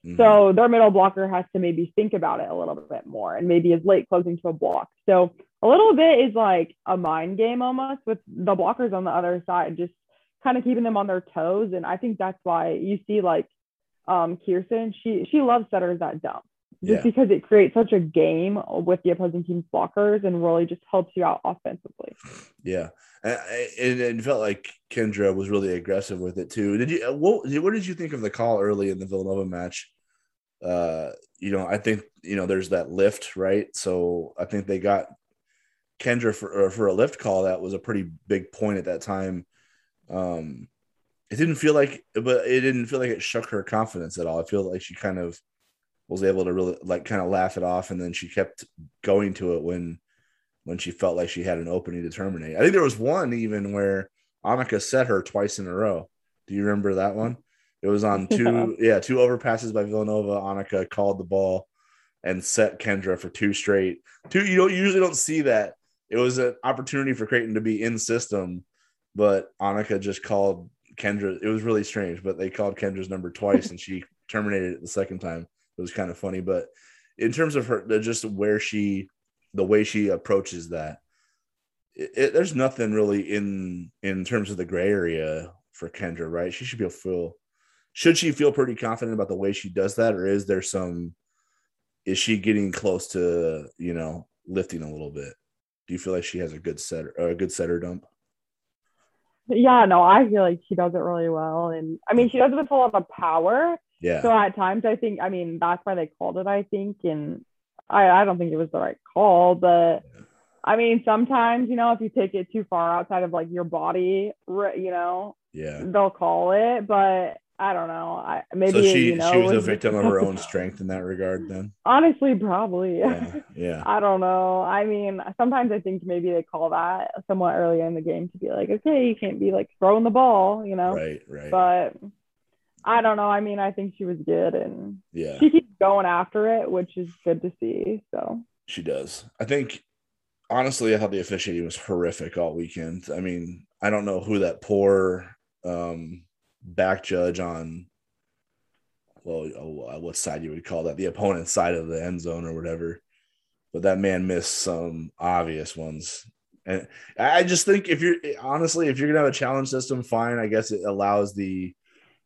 Mm-hmm. So their middle blocker has to maybe think about it a little bit more and maybe is late closing to a block. So a little bit is like a mind game almost with the blockers on the other side, just kind of keeping them on their toes. And I think that's why you see like um, Kirsten, she she loves setters that dump just yeah. because it creates such a game with the opposing team's blockers and really just helps you out offensively. Yeah, and it felt like Kendra was really aggressive with it too. Did you what? What did you think of the call early in the Villanova match? Uh, you know, I think you know there's that lift, right? So I think they got Kendra for for a lift call. That was a pretty big point at that time. Um, it didn't feel like, but it didn't feel like it shook her confidence at all. I feel like she kind of was able to really like kind of laugh it off, and then she kept going to it when when she felt like she had an opening to terminate. I think there was one even where Annika set her twice in a row. Do you remember that one? It was on two, yeah, yeah two overpasses by Villanova. Annika called the ball and set Kendra for two straight. Two, you don't you usually don't see that. It was an opportunity for Creighton to be in system, but Annika just called Kendra. It was really strange, but they called Kendra's number twice, and she terminated it the second time. It was kind of funny, but in terms of her, just where she, the way she approaches that, it, it, there's nothing really in in terms of the gray area for Kendra, right? She should be feel. Should she feel pretty confident about the way she does that, or is there some? Is she getting close to you know lifting a little bit? Do you feel like she has a good setter, a good setter dump? Yeah, no, I feel like she does it really well. And I mean, she does it with a lot of power. Yeah. So at times, I think, I mean, that's why they called it, I think. And I, I don't think it was the right call, but yeah. I mean, sometimes, you know, if you take it too far outside of like your body, you know, yeah, they'll call it. But I don't know. I maybe so she you know, she was a victim of her own strength in that regard. Then honestly, probably. Yeah, yeah. I don't know. I mean, sometimes I think maybe they call that somewhat early in the game to be like, okay, you can't be like throwing the ball, you know. Right, right. But I don't know. I mean, I think she was good, and yeah, she keeps going after it, which is good to see. So she does. I think honestly, I thought the officiating was horrific all weekend. I mean, I don't know who that poor. um back judge on well uh, what side you would call that the opponent's side of the end zone or whatever. But that man missed some obvious ones. And i just think if you're honestly if you're gonna have a challenge system fine. I guess it allows the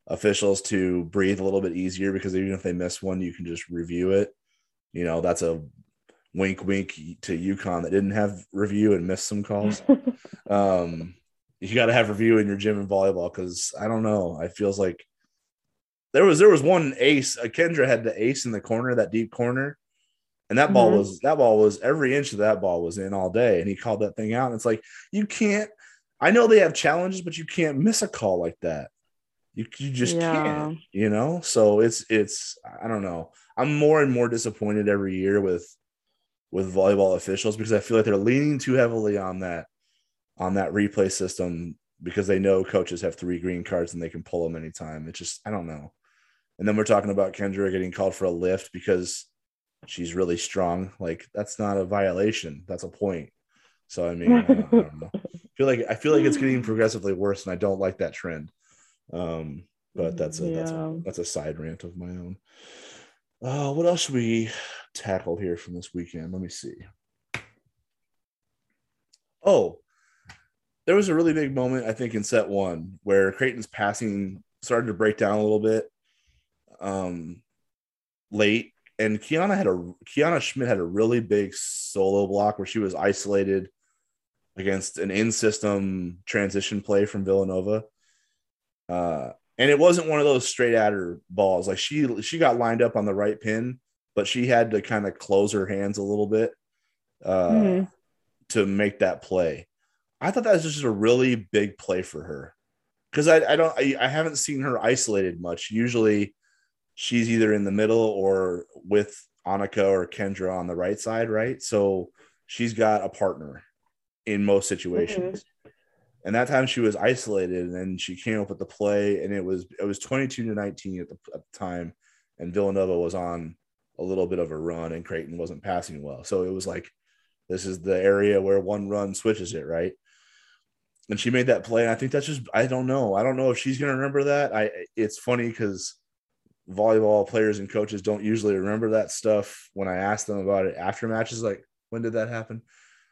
officials to breathe a little bit easier because even if they miss one you can just review it. You know that's a wink wink to UConn that didn't have review and missed some calls. Um you got to have review in your gym and volleyball because I don't know. I feels like there was there was one ace. Uh, Kendra had the ace in the corner, that deep corner, and that mm-hmm. ball was that ball was every inch of that ball was in all day, and he called that thing out. And it's like you can't. I know they have challenges, but you can't miss a call like that. You you just yeah. can't. You know. So it's it's I don't know. I'm more and more disappointed every year with with volleyball officials because I feel like they're leaning too heavily on that on that replay system because they know coaches have three green cards and they can pull them anytime. It's just I don't know. And then we're talking about Kendra getting called for a lift because she's really strong. Like that's not a violation. That's a point. So I mean, I don't, I don't know. I feel like I feel like it's getting progressively worse, and I don't like that trend. Um, but that's a yeah. that's a that's a side rant of my own. Uh, what else should we tackle here from this weekend? Let me see. Oh, there was a really big moment, I think, in set one where Creighton's passing started to break down a little bit um, late. And Kiana had a Kiana Schmidt had a really big solo block where she was isolated against an in-system transition play from Villanova. Uh, and it wasn't one of those straight at her balls. Like she she got lined up on the right pin, but she had to kind of close her hands a little bit uh, mm-hmm. to make that play. I thought that was just a really big play for her because I, I don't I, I haven't seen her isolated much. Usually, she's either in the middle or with Annika or Kendra on the right side, right? So she's got a partner in most situations. Mm-hmm. And that time she was isolated, and then she came up with the play, and it was it was twenty two to nineteen at the, at the time, and Villanova was on a little bit of a run, and Creighton wasn't passing well. So it was like this is the area where one run switches it, right? And she made that play. And I think that's just I don't know. I don't know if she's gonna remember that. I it's funny because volleyball players and coaches don't usually remember that stuff when I ask them about it after matches, like when did that happen?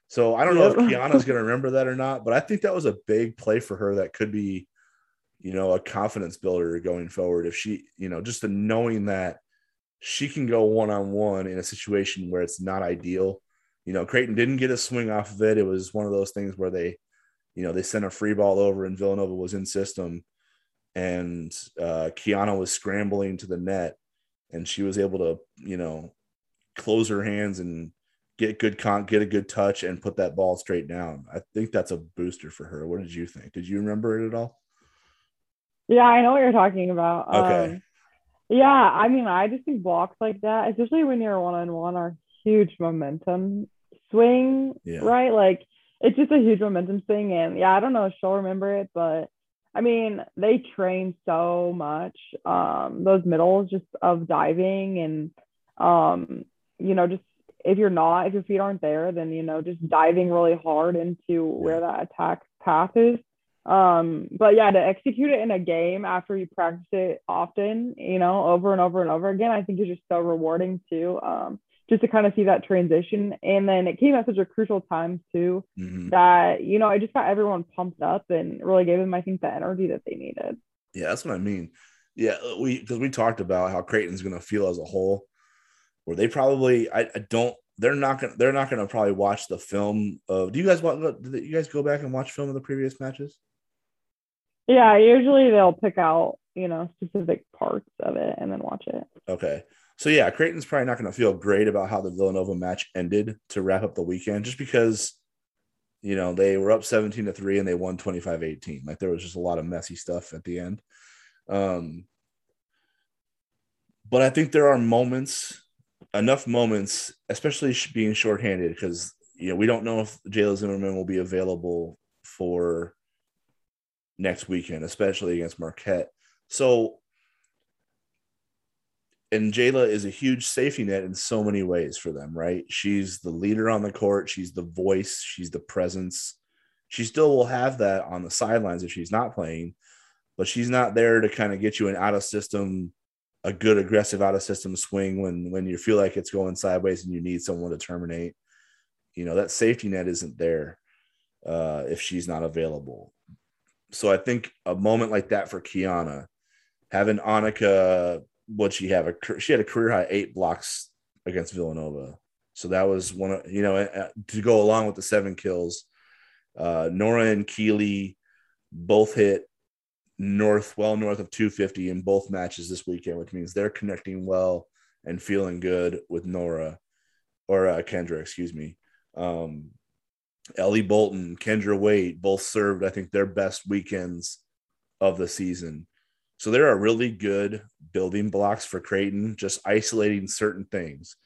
So I don't know if Kiana's gonna remember that or not, but I think that was a big play for her that could be, you know, a confidence builder going forward. If she, you know, just the knowing that she can go one on one in a situation where it's not ideal. You know, Creighton didn't get a swing off of it. It was one of those things where they, you know, they sent a free ball over and Villanova was in system and uh, Kiana was scrambling to the net and she was able to, you know, close her hands and get good con get a good touch and put that ball straight down. I think that's a booster for her. What did you think? Did you remember it at all? Yeah, I know what you're talking about. Okay. Um, yeah, I mean, I just think blocks like that, especially when you're one on one, are huge momentum swing, Yeah. right? Like it's just a huge momentum thing. And yeah, I don't know if she'll remember it, but I mean, they train so much. Um, those middles just of diving and um, you know, just if you're not, if your feet aren't there, then you know, just diving really hard into where that attack path is. Um, but yeah, to execute it in a game after you practice it often, you know, over and over and over again, I think is just so rewarding too. Um, just to kind of see that transition. And then it came at such a crucial time too Mhm. that, you know, I just got everyone pumped up and really gave them, I think, the energy that they needed. Yeah, that's what I mean. Yeah, we because we talked about how Creighton's going to feel as a whole, where they probably I, I don't they're not gonna they're not gonna probably watch the film of. Do you guys want? Do you guys go back and watch film of the previous matches? Yeah, usually they'll pick out, you know, specific parts of it and then watch it. Okay, so yeah, Creighton's probably not going to feel great about how the Villanova match ended to wrap up the weekend, just because you know they were up 17 to 3 and they won 25-18 like there was just a lot of messy stuff at the end. Um but i think there are moments enough moments especially being shorthanded because you know we don't know if jayla zimmerman will be available for next weekend especially against marquette. So and Jayla is a huge safety net in so many ways for them, right? She's the leader on the court, she's the voice, she's the presence. She still will have that on the sidelines if she's not playing, but she's not there to kind of get you an out of system, a good aggressive out of system swing when when you feel like it's going sideways and you need someone to terminate. You know, that safety net isn't there uh, if she's not available. So I think a moment like that for Kiana, having Annika what she have a she had a career high eight blocks against Villanova. So that was one of you know to go along with the seven kills. Uh, Nora and Keeley both hit north well north of 250 in both matches this weekend, which means they're connecting well and feeling good with Nora or uh, Kendra, excuse me. Um, Ellie Bolton, Kendra Wade both served, I think, their best weekends of the season. So there are really good building blocks for Creighton, just isolating certain things.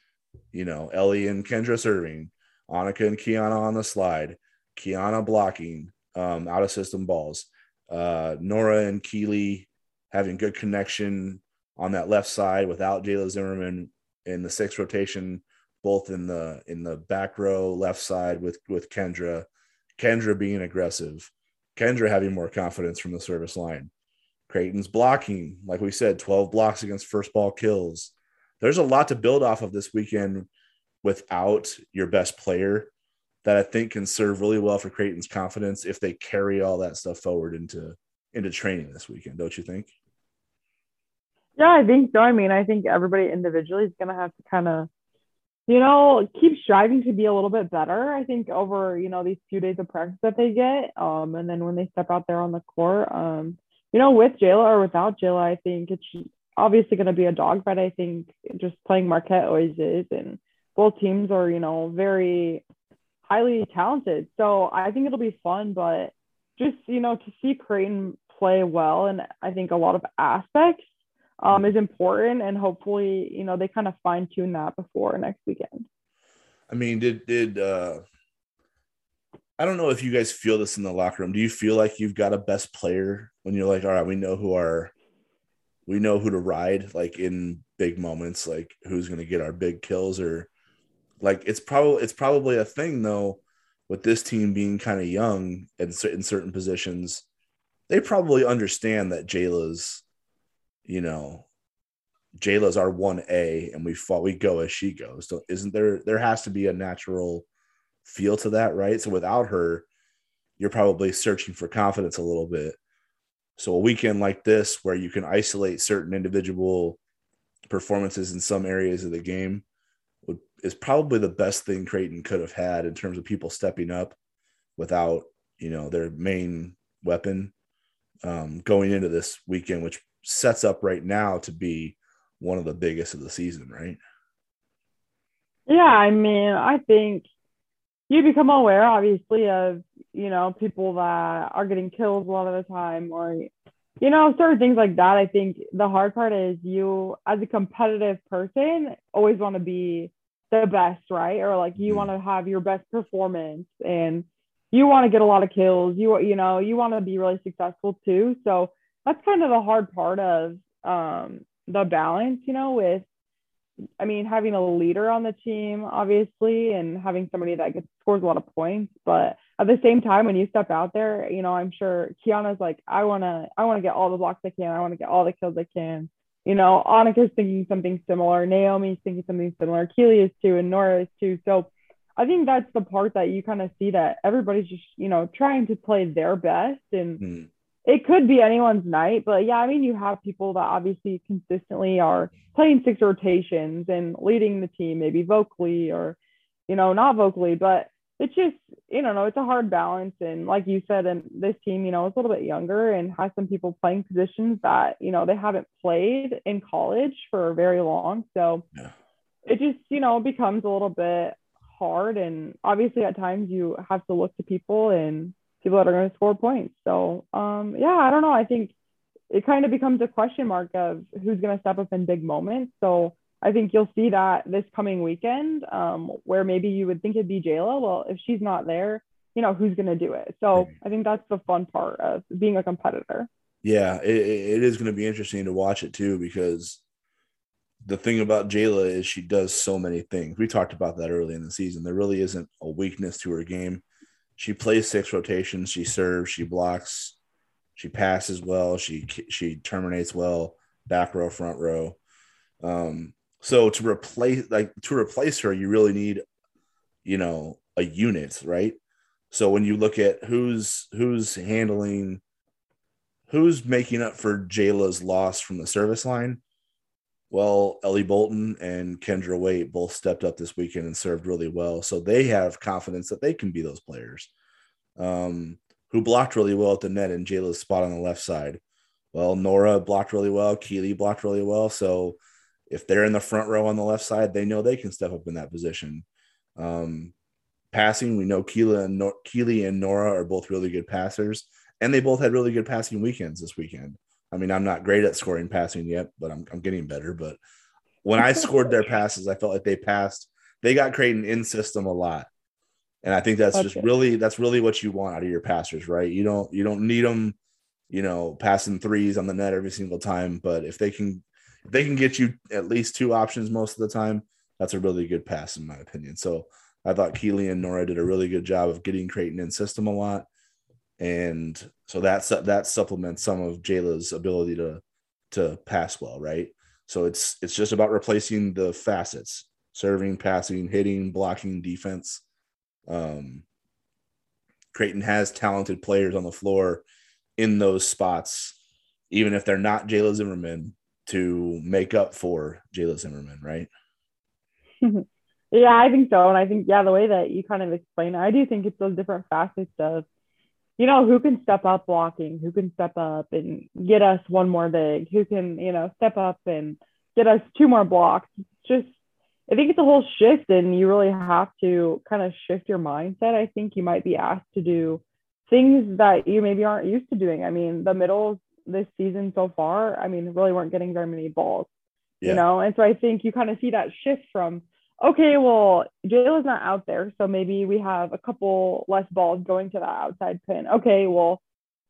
You know, Ellie and Kendra serving, Annika and Kiana on the slide, Kiana blocking um, out of system balls, uh, Nora and Keeley having good connection on that left side without Jayla Zimmerman in the sixth rotation, both in the in the back row left side with with Kendra, Kendra being aggressive, Kendra having more confidence from the service line. Creighton's blocking, like we said, 12 blocks against first ball kills. There's a lot to build off of this weekend without your best player that I think can serve really well for Creighton's confidence if they carry all that stuff forward into into training this weekend, don't you think? Yeah, I think so. I mean, I think everybody individually is going to have to kind of, you know, keep striving to be a little bit better. I think over, you know, these few days of practice that they get. Um, and then when they step out there on the court, um, you know, with Jayla or without Jayla, I think it's obviously going to be a dogfight. I think just playing Marquette always is. And both teams are, you know, very highly talented. So I think it'll be fun, but just, you know, to see Creighton play well and I think a lot of aspects um, is important. And hopefully, you know, they kind of fine tune that before next weekend. I mean, did did uh I don't know if you guys feel this in the locker room. Do you feel like you've got a best player when you're like, all right, we know who our we know who to ride like in big moments, like who's gonna get our big kills or like it's probably it's probably a thing though with this team being kind of young in, in certain positions, they probably understand that Jayla's, you know, Jayla's our one A, and we fought we go as she goes. So isn't there? There has to be a natural feel to that, right? So without her, you're probably searching for confidence a little bit. So a weekend like this, where you can isolate certain individual performances in some areas of the game, would, is probably the best thing Creighton could have had in terms of people stepping up without you know their main weapon um, going into this weekend, which sets up right now to be one of the biggest of the season, right? Yeah, I mean, I think you become aware, obviously, of you know people that are getting killed a lot of the time, or you know certain things like that. I think the hard part is you, as a competitive person, always want to be the best, right? Or like you mm-hmm. want to have your best performance, and you want to get a lot of kills. You you know you want to be really successful too. So that's kind of the hard part of um, the balance, you know, with I mean, having a leader on the team, obviously, and having somebody that gets scores a lot of points. But at the same time, when you step out there, you know, I'm sure Kiana's like, I wanna, I wanna get all the blocks I can. I wanna get all the kills I can. You know, Annika's thinking something similar. Naomi's thinking something similar. Keely is too, and Nora is too. So I think that's the part that you kind of see that everybody's just, you know, trying to play their best and. Mm it could be anyone's night, but yeah, I mean, you have people that obviously consistently are playing six rotations and leading the team, maybe vocally or, you know, not vocally, but it's just, you know, no, it's a hard balance. And like you said, and this team, you know, is a little bit younger and has some people playing positions that, you know, they haven't played in college for very long. So yeah. it just, you know, becomes a little bit hard. And obviously at times you have to look to people and people that are going to score points. So um, yeah, I don't know. I think it kind of becomes a question mark of who's going to step up in big moments. So I think you'll see that this coming weekend, um, where maybe you would think it'd be Jayla. Well, if she's not there, you know who's going to do it. So I think that's the fun part of being a competitor. Yeah, it, it is going to be interesting to watch it too because the thing about Jayla is she does so many things. We talked about that early in the season. There really isn't a weakness to her game she plays six rotations. She serves. She blocks. She passes well. She she terminates well. Back row, front row. Um, so to replace like to replace her, you really need, you know, a unit, right? So when you look at who's who's handling, who's making up for Jayla's loss from the service line, well, Ellie Bolton and Kendra Wade both stepped up this weekend and served really well. So they have confidence that they can be those players. Um, who blocked really well at the net in Jayla's spot on the left side. Well, Nora blocked really well. Keely blocked really well. So if they're in the front row on the left side, they know they can step up in that position. Um, passing, we know Keely and, Nor- Keely and Nora are both really good passers, and they both had really good passing weekends this weekend. I mean, I'm not great at scoring passing yet, but I'm, I'm getting better. But when I scored their passes, I felt like they passed. They got Creighton in system a lot, and I think that's okay. just really that's really what you want out of your passers, right? You don't you don't need them, you know, passing threes on the net every single time. But if they can if they can get you at least two options most of the time, that's a really good pass in my opinion. So I thought Keely and Nora did a really good job of getting Creighton in system a lot and so that's that supplements some of Jayla's ability to to pass well, right? So it's it's just about replacing the facets: serving, passing, hitting, blocking, defense. Um, Creighton has talented players on the floor in those spots, even if they're not Jayla Zimmerman, to make up for Jayla Zimmerman, right? yeah, I think so. And I think, yeah, the way that you kind of explain it, I do think it's those different facets of you know, who can step up blocking, who can step up and get us one more big, who can, you know, step up and get us two more blocks. It's just, I think it's a whole shift, and you really have to kind of shift your mindset. I think you might be asked to do things that you maybe aren't used to doing. I mean, the middles this season so far, I mean, really weren't getting very many balls, yeah. you know, and so I think you kind of see that shift from okay, well, Jayla's not out there, so maybe we have a couple less balls going to that outside pin. Okay, well,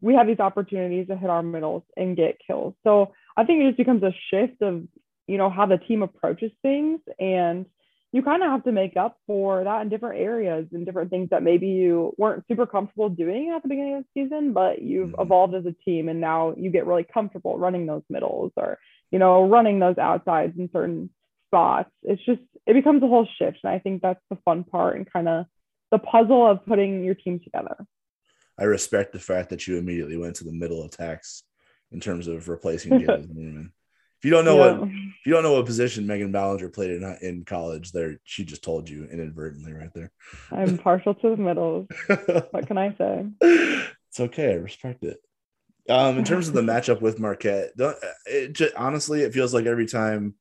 we have these opportunities to hit our middles and get kills. So I think it just becomes a shift of, you know, how the team approaches things. And, you kind of have to make up for that in different areas and different things that maybe you weren't super comfortable doing at the beginning of the season, but you've mm-hmm. evolved as a team and now you get really comfortable running those middles or, you know, running those outsides in certain spots. It's just, it becomes a whole shift. And I think that's the fun part and kind of the puzzle of putting your team together. I respect the fact that you immediately went to the middle attacks in terms of replacing Jalen Newman. If you don't know yeah. what if you don't know what position Megan Ballenger played in in college, there she just told you inadvertently right there. I'm partial to the middle. what can I say? It's okay. I respect it. Um, in terms of the matchup with Marquette, don't, it just, honestly, it feels like every time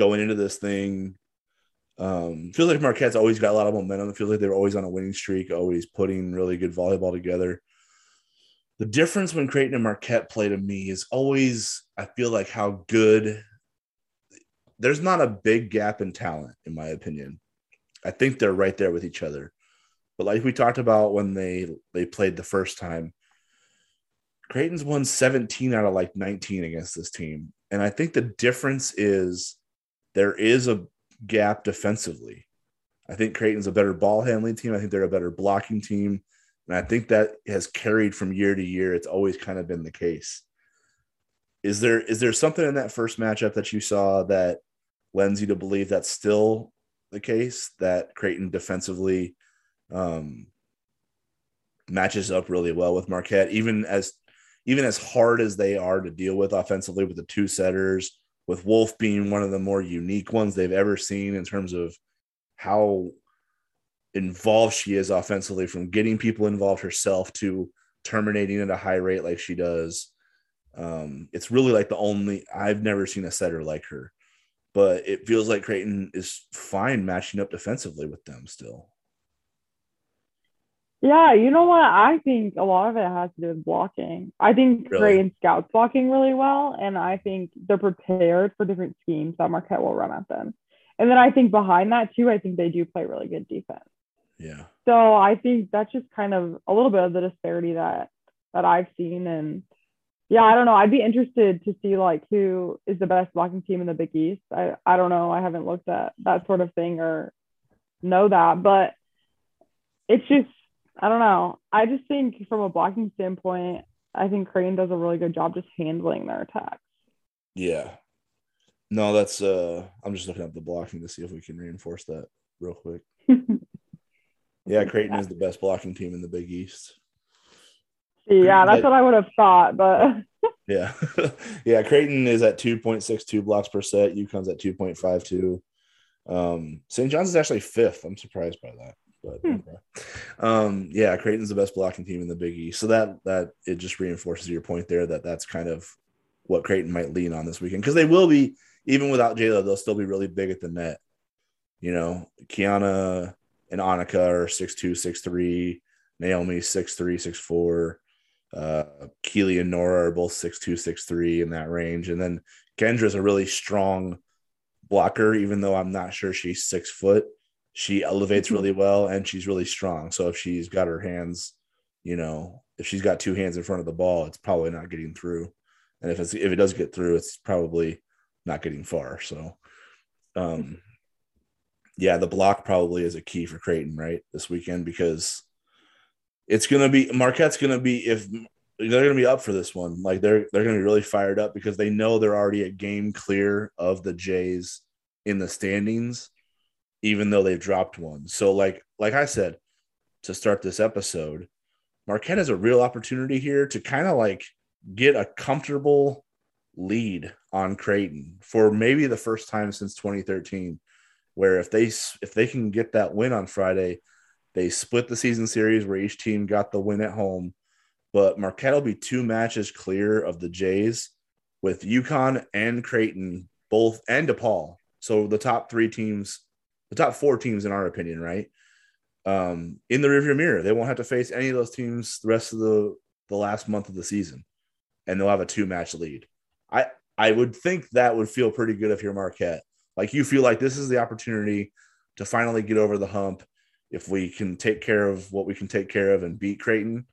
going into this thing, um, feels like Marquette's always got a lot of momentum. It feels like they're always on a winning streak, always putting really good volleyball together. The difference when Creighton and Marquette play to me is always, I feel like how good. There's not a big gap in talent, in my opinion. I think they're right there with each other. But like we talked about when they they played the first time, Creighton's won 17 out of like 19 against this team. And I think the difference is there is a gap defensively. I think Creighton's a better ball handling team. I think they're a better blocking team. And I think that has carried from year to year. It's always kind of been the case. Is there is there something in that first matchup that you saw that lends you to believe that's still the case that Creighton defensively um, matches up really well with Marquette, even as even as hard as they are to deal with offensively with the two setters with Wolf being one of the more unique ones they've ever seen in terms of how involved she is offensively from getting people involved herself to terminating at a high rate like she does. Um, it's really like the only I've never seen a setter like her, but it feels like Creighton is fine matching up defensively with them still. Yeah, you know what? I think a lot of it has to do with blocking. I think really? Creighton scouts blocking really well, and I think they're prepared for different schemes that Marquette will run at them. And then I think behind that too, I think they do play really good defense. Yeah. So I think that's just kind of a little bit of the disparity that that I've seen, and yeah, I don't know. I'd be interested to see like who is the best blocking team in the Big East. I I don't know. I haven't looked at that sort of thing or know that, but it's just I don't know. I just think from a blocking standpoint, I think Creighton does a really good job just handling their attacks. Yeah. No, that's uh I'm just looking at the blocking to see if we can reinforce that real quick. yeah, Creighton is the best blocking team in the Big East. Yeah, that's what I would have thought, but yeah. yeah, Creighton is at 2.62 blocks per set, UConn's at 2.52. Um, St. John's is actually fifth. I'm surprised by that. But hmm. um, yeah, Creighton's the best blocking team in the Big East. So that that it just reinforces your point there that that's kind of what Creighton might lean on this weekend because they will be even without Jayla, they'll still be really big at the net. You know, Kiana and Annika are six two, six three. Naomi six three, six four. Uh, Keely and Nora are both six two, six three in that range, and then Kendra's a really strong blocker, even though I'm not sure she's six foot she elevates mm-hmm. really well and she's really strong. So if she's got her hands, you know, if she's got two hands in front of the ball, it's probably not getting through. And if it's if it does get through, it's probably not getting far. So um yeah, the block probably is a key for Creighton, right? This weekend because it's gonna be Marquette's gonna be if they're gonna be up for this one. Like they're they're gonna be really fired up because they know they're already a game clear of the Jays in the standings even though they've dropped one. So like like I said to start this episode, Marquette has a real opportunity here to kind of like get a comfortable lead on Creighton for maybe the first time since 2013 where if they if they can get that win on Friday, they split the season series where each team got the win at home, but Marquette will be two matches clear of the Jays with UConn and Creighton both and DePaul. So the top 3 teams the top four teams in our opinion, right? Um, in the rearview mirror, they won't have to face any of those teams the rest of the the last month of the season, and they'll have a two match lead. I I would think that would feel pretty good if you're Marquette. Like you feel like this is the opportunity to finally get over the hump. If we can take care of what we can take care of and beat Creighton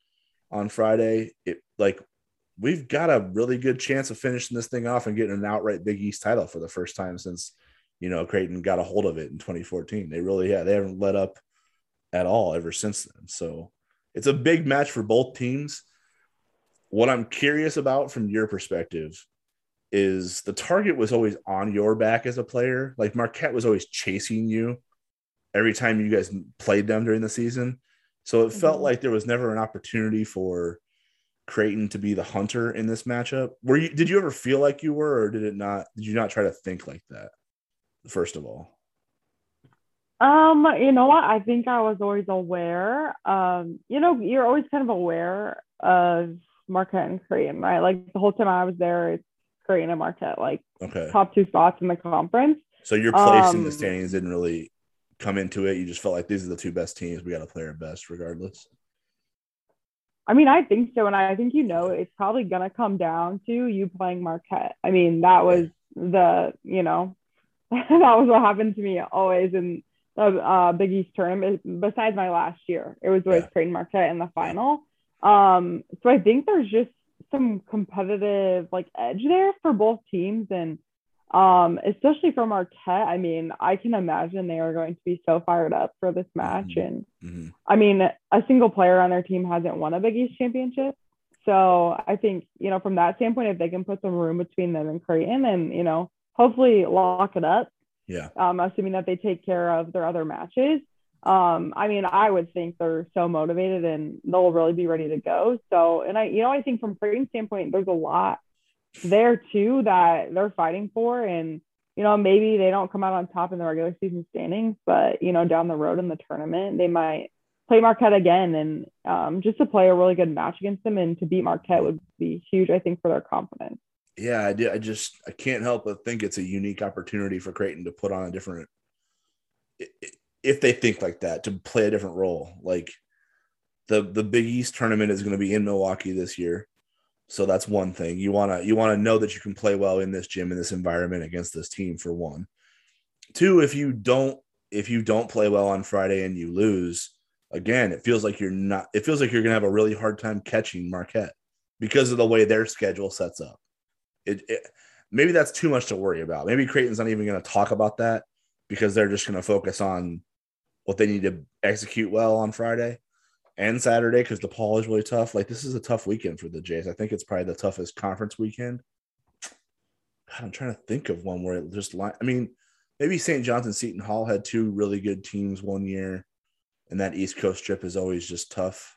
on Friday, it like we've got a really good chance of finishing this thing off and getting an outright Big East title for the first time since you know, Creighton got a hold of it in 2014. They really yeah, they haven't let up at all ever since then. So it's a big match for both teams. What I'm curious about from your perspective is the target was always on your back as a player. Like Marquette was always chasing you every time you guys played them during the season. So it felt mm-hmm. like there was never an opportunity for Creighton to be the hunter in this matchup. Were you did you ever feel like you were or did it not did you not try to think like that? First of all. Um, you know what? I think I was always aware. Um, you know, you're always kind of aware of Marquette and Creighton, right? Like the whole time I was there, it's Creighton and Marquette, like okay. top two spots in the conference. So your place um, in the um, standings didn't really come into it. You just felt like these are the two best teams. We got to play our best regardless. I mean, I think so, and I think you know it's probably gonna come down to you playing Marquette. I mean, that was the you know that was what happened to me always in the uh, Big East tournament. Besides my last year, it was always yeah. Creighton Marquette in the final. Um, so I think there's just some competitive like edge there for both teams, and um, especially for Marquette. I mean, I can imagine they are going to be so fired up for this match, mm-hmm. and mm-hmm. I mean, a single player on their team hasn't won a Big East championship. So I think, you know, from that standpoint, if they can put some room between them and Creighton and, you know, hopefully lock it up. Yeah. Um, assuming that they take care of their other matches. Um, I mean, I would think they're so motivated and they'll really be ready to go. So, and I, you know, I think from Creighton standpoint, there's a lot there too that they're fighting for. And, you know, maybe they don't come out on top in the regular season standings, but, you know, down the road in the tournament, they might play Marquette again. And um, just to play a really good match against them and to beat Marquette would be huge, I think, for their confidence yeah, I do. I just I can't help but think it's a unique opportunity for Creighton to put on a different if they think like that to play a different role. Like the the Big East tournament is going to be in Milwaukee this year. So that's one thing. You want to you want to know that you can play well in this gym in this environment against this team for one. Two, if you don't if you don't play well on Friday and you lose, again, it feels like you're not it feels like you're going to have a really hard time catching Marquette because of the way their schedule sets up it, it maybe that's too much to worry about. Maybe Creighton's not even going to talk about that because they're just going to focus on what they need to execute well on Friday and Saturday because DePaul is really tough. Like this is a tough weekend for the Jays. I think it's probably the toughest conference weekend. God, I'm trying to think of one where it just like I mean, maybe St. John's and Seton Hall had two really good teams one year, and that East Coast trip is always just tough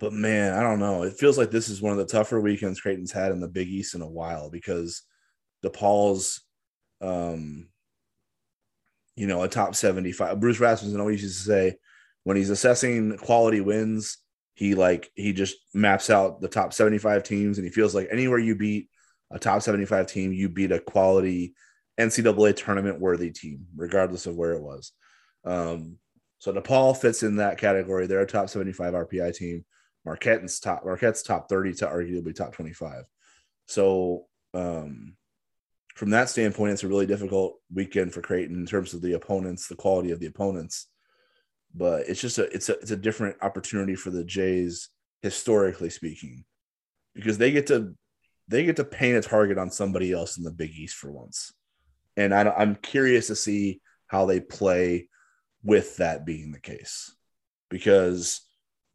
but man, I don't know. It feels like this is one of the tougher weekends Creighton's had in the Big East in a while because DePaul's, um, you know, a top 75. Bruce Rasmussen always used to say when he's assessing quality wins, he like he just maps out the top 75 teams and he feels like anywhere you beat a top 75 team, you beat a quality NCAA tournament worthy team, regardless of where it was. Um, so DePaul fits in that category. They're a top 75 RPI team. Marquette's top Marquette's top 30 to arguably top 25. So um, from that standpoint, it's a really difficult weekend for Creighton in terms of the opponents, the quality of the opponents. But it's just a it's a it's a different opportunity for the Jays historically speaking, because they get to they get to paint a target on somebody else in the Big East for once, and I, I'm curious to see how they play with that being the case, because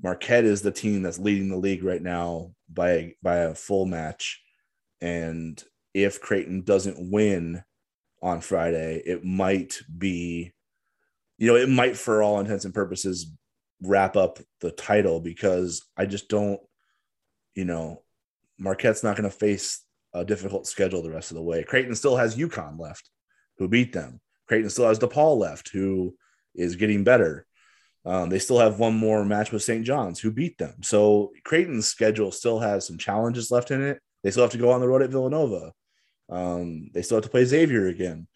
Marquette is the team that's leading the league right now by by a full match, and if Creighton doesn't win on Friday, it might be, you know, it might for all intents and purposes wrap up the title because I just don't, you know, Marquette's not going to face a difficult schedule the rest of the way. Creighton still has UConn left, who beat them. Creighton still has DePaul left, who is getting better. Um, they still have one more match with St. John's, who beat them. So Creighton's schedule still has some challenges left in it. They still have to go on the road at Villanova. Um, they still have to play Xavier again.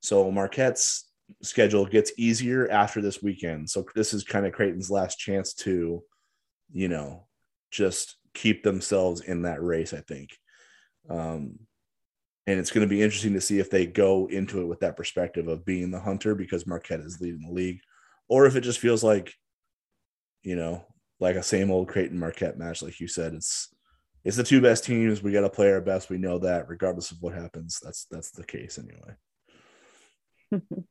So Marquette's schedule gets easier after this weekend. So this is kind of Creighton's last chance to, you know, just keep themselves in that race, I think. Um, and it's going to be interesting to see if they go into it with that perspective of being the hunter because Marquette is leading the league or if it just feels like, you know, like a same old Creighton Marquette match, like you said, it's it's the two best teams. We got to play our best. We know that, regardless of what happens. That's that's the case anyway.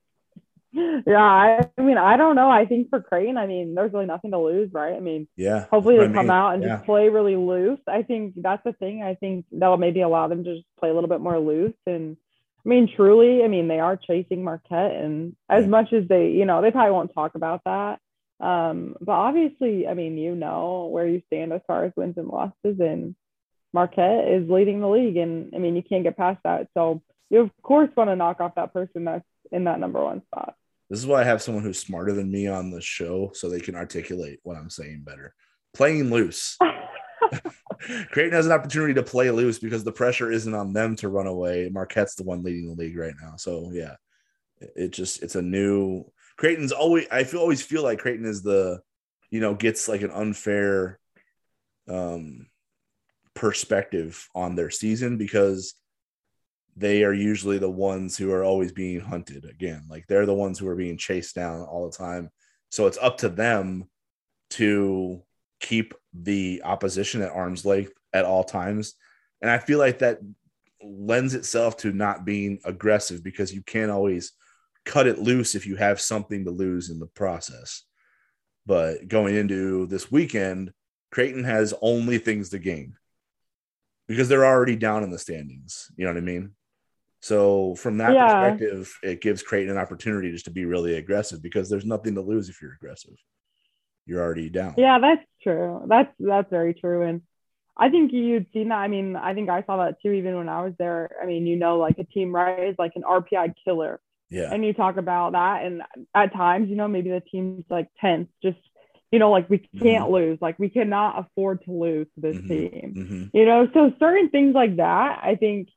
yeah, I, I, mean, I don't know. I think for Creighton, I mean, there's really nothing to lose, right? I mean, yeah. Hopefully they come out and yeah. just play really loose. I think that's the thing. I think that'll maybe allow them to just play a little bit more loose. And I mean, truly, I mean, they are chasing Marquette, and as much as they, you know, they probably won't talk about that. Um, but obviously, I mean, you know where you stand as far as wins and losses, and Marquette is leading the league, and I mean, you can't get past that. So you of course want to knock off that person that's in that number one spot. This is why I have someone who's smarter than me on the show so they can articulate what I'm saying better. Playing loose. Creighton has an opportunity to play loose because the pressure isn't on them to run away. Marquette's the one leading the league right now. So yeah, it just it's a new Creighton's always I feel always feel like Creighton is the you know gets like an unfair um perspective on their season because they are usually the ones who are always being hunted again. Like they're the ones who are being chased down all the time. So it's up to them to keep the opposition at arm's length at all times. And I feel like that lends itself to not being aggressive because you can't always cut it loose if you have something to lose in the process. But going into this weekend, Creighton has only things to gain because they're already down in the standings. You know what I mean? So from that yeah. perspective, it gives Creighton an opportunity just to be really aggressive because there's nothing to lose if you're aggressive. You're already down. Yeah, that's true. That's that's very true. And I think you'd seen that. I mean, I think I saw that too, even when I was there. I mean, you know, like a team right is like an RPI killer. Yeah. And you talk about that, and at times, you know, maybe the team's like tense, just you know, like we can't mm-hmm. lose, like we cannot afford to lose to this mm-hmm. team. Mm-hmm. You know, so certain things like that, I think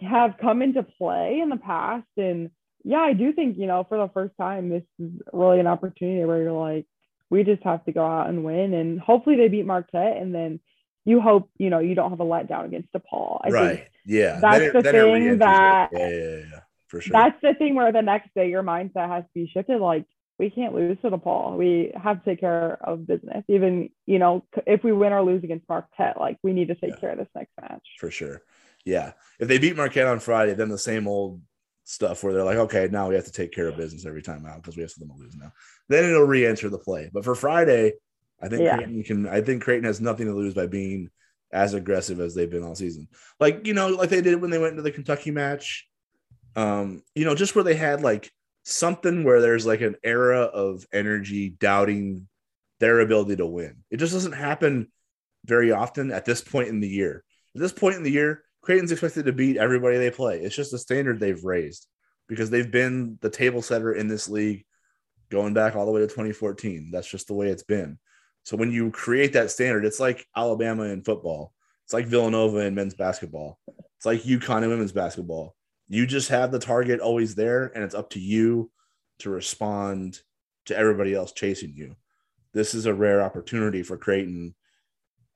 have come into play in the past. And yeah, I do think, you know, for the first time, this is really an opportunity where you're like, we just have to go out and win. And hopefully they beat Marquette. And then you hope, you know, you don't have a letdown against DePaul. I right. yeah. That's the thing that, yeah, yeah, yeah, for sure. That's the thing where the next day your mindset has to be shifted. Like, we can't lose to DePaul. We have to take care of business. Even, you know, if we win or lose against Marquette, like we need to take yeah. care of this next match. For sure yeah, if they beat Marquette on Friday, then the same old stuff where they're like, okay, now we have to take care of business every time out because we have something to lose now. Then it'll re-enter the play. But for Friday, I think yeah. Creighton can. I think Creighton has nothing to lose by being as aggressive as they've been all season. Like you know, like they did when they went into the Kentucky match. Um, you know, just where they had like something where there's like an era of energy doubting their ability to win. It just doesn't happen very often at this point in the year. At this point in the year, Creighton's expected to beat everybody they play. It's just a standard they've raised because they've been the table setter in this league going back all the way to 2014. That's just the way it's been. So when you create that standard, it's like Alabama in football. It's like Villanova in men's basketball. It's like UConn in women's basketball. You just have the target always there, and it's up to you to respond to everybody else chasing you. This is a rare opportunity for Creighton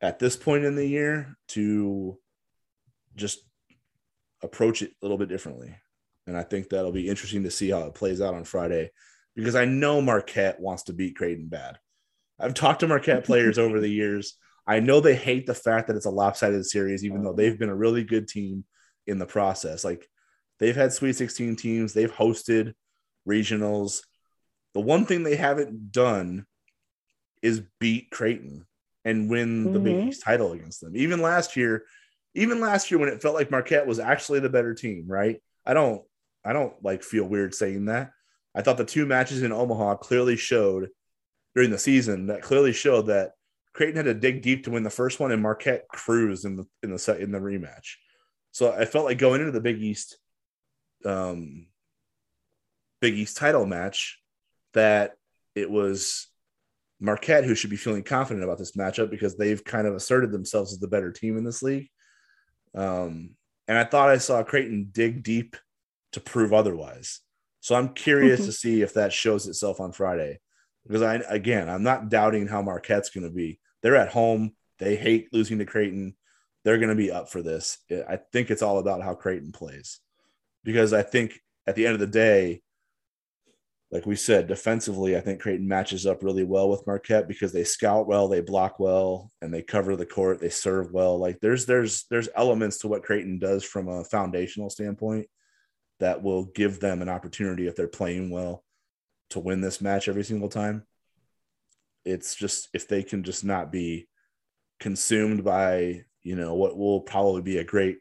at this point in the year to just approach it a little bit differently. And I think that'll be interesting to see how it plays out on Friday because I know Marquette wants to beat Creighton bad. I've talked to Marquette players over the years. I know they hate the fact that it's a lopsided series, even though they've been a really good team in the process. Like they've had Sweet 16 teams, they've hosted regionals. The one thing they haven't done is beat Creighton and win mm-hmm. the Big mm-hmm. East title against them. Even last year, even last year when it felt like Marquette was actually the better team, right? I don't I don't like feel weird saying that. I thought the two matches in Omaha clearly showed during the season that clearly showed that Creighton had to dig deep to win the first one and Marquette cruised in the in the set in the rematch. So I felt like going into the Big East um Big East title match that it was Marquette who should be feeling confident about this matchup because they've kind of asserted themselves as the better team in this league. Um, and I thought I saw Creighton dig deep to prove otherwise. So I'm curious mm-hmm. to see if that shows itself on Friday. Because I again, I'm not doubting how Marquette's going to be. They're at home. They hate losing to Creighton. They're going to be up for this. I think it's all about how Creighton plays. Because I think at the end of the day, like we said, defensively, I think Creighton matches up really well with Marquette because they scout well, they block well, and they cover the court, they serve well. Like there's there's there's elements to what Creighton does from a foundational standpoint that will give them an opportunity if they're playing well to win this match every single time. It's just if they can just not be consumed by, you know, what will probably be a great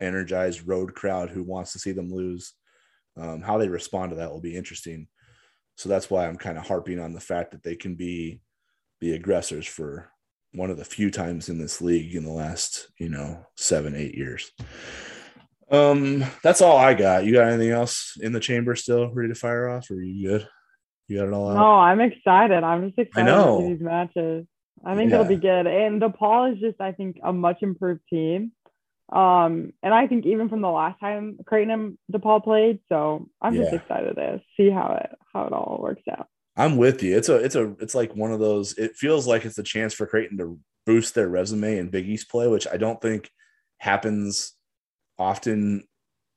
energized road crowd who wants to see them lose. Um, how they respond to that will be interesting. So that's why I'm kind of harping on the fact that they can be the aggressors for one of the few times in this league in the last, you know, seven, eight years. Um, that's all I got. You got anything else in the chamber still ready to fire off, or are you good? You got it all out? No, I'm excited. I'm just excited to see these matches. I think yeah. it'll be good. And DePaul is just, I think, a much improved team. Um, and I think even from the last time Creighton and DePaul played, so I'm yeah. just excited to see how it how it all works out. I'm with you. It's a it's a it's like one of those. It feels like it's a chance for Creighton to boost their resume in Big East play, which I don't think happens often,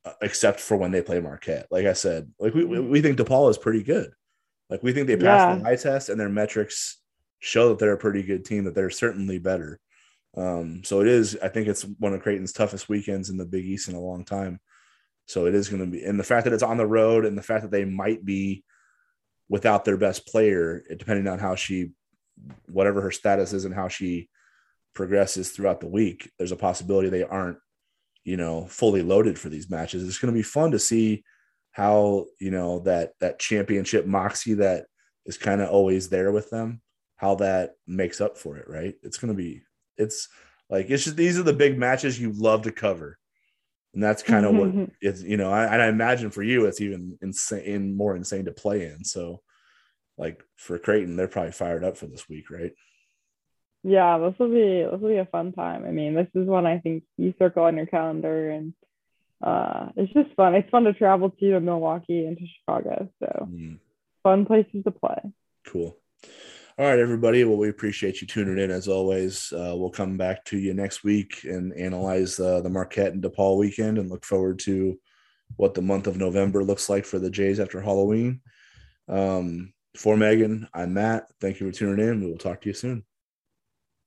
uh, except for when they play Marquette. Like I said, like we we think DePaul is pretty good. Like we think they passed yeah. the eye test, and their metrics show that they're a pretty good team. That they're certainly better. Um, so it is, I think it's one of Creighton's toughest weekends in the Big East in a long time. So it is going to be, and the fact that it's on the road and the fact that they might be without their best player, depending on how she, whatever her status is and how she progresses throughout the week, there's a possibility they aren't, you know, fully loaded for these matches. It's going to be fun to see how, you know, that, that championship moxie that is kind of always there with them, how that makes up for it. Right. It's going to be, it's like it's just these are the big matches you love to cover, and that's kind of what it's you know. I, and I imagine for you, it's even insane, more insane to play in. So, like for Creighton, they're probably fired up for this week, right? Yeah, this will be this will be a fun time. I mean, this is one I think you circle on your calendar, and uh, it's just fun. It's fun to travel to Milwaukee and to Chicago, so mm. fun places to play. Cool. All right, everybody. Well, we appreciate you tuning in as always. Uh, we'll come back to you next week and analyze uh, the Marquette and DePaul weekend and look forward to what the month of November looks like for the Jays after Halloween. Um, for Megan, I'm Matt. Thank you for tuning in. We will talk to you soon.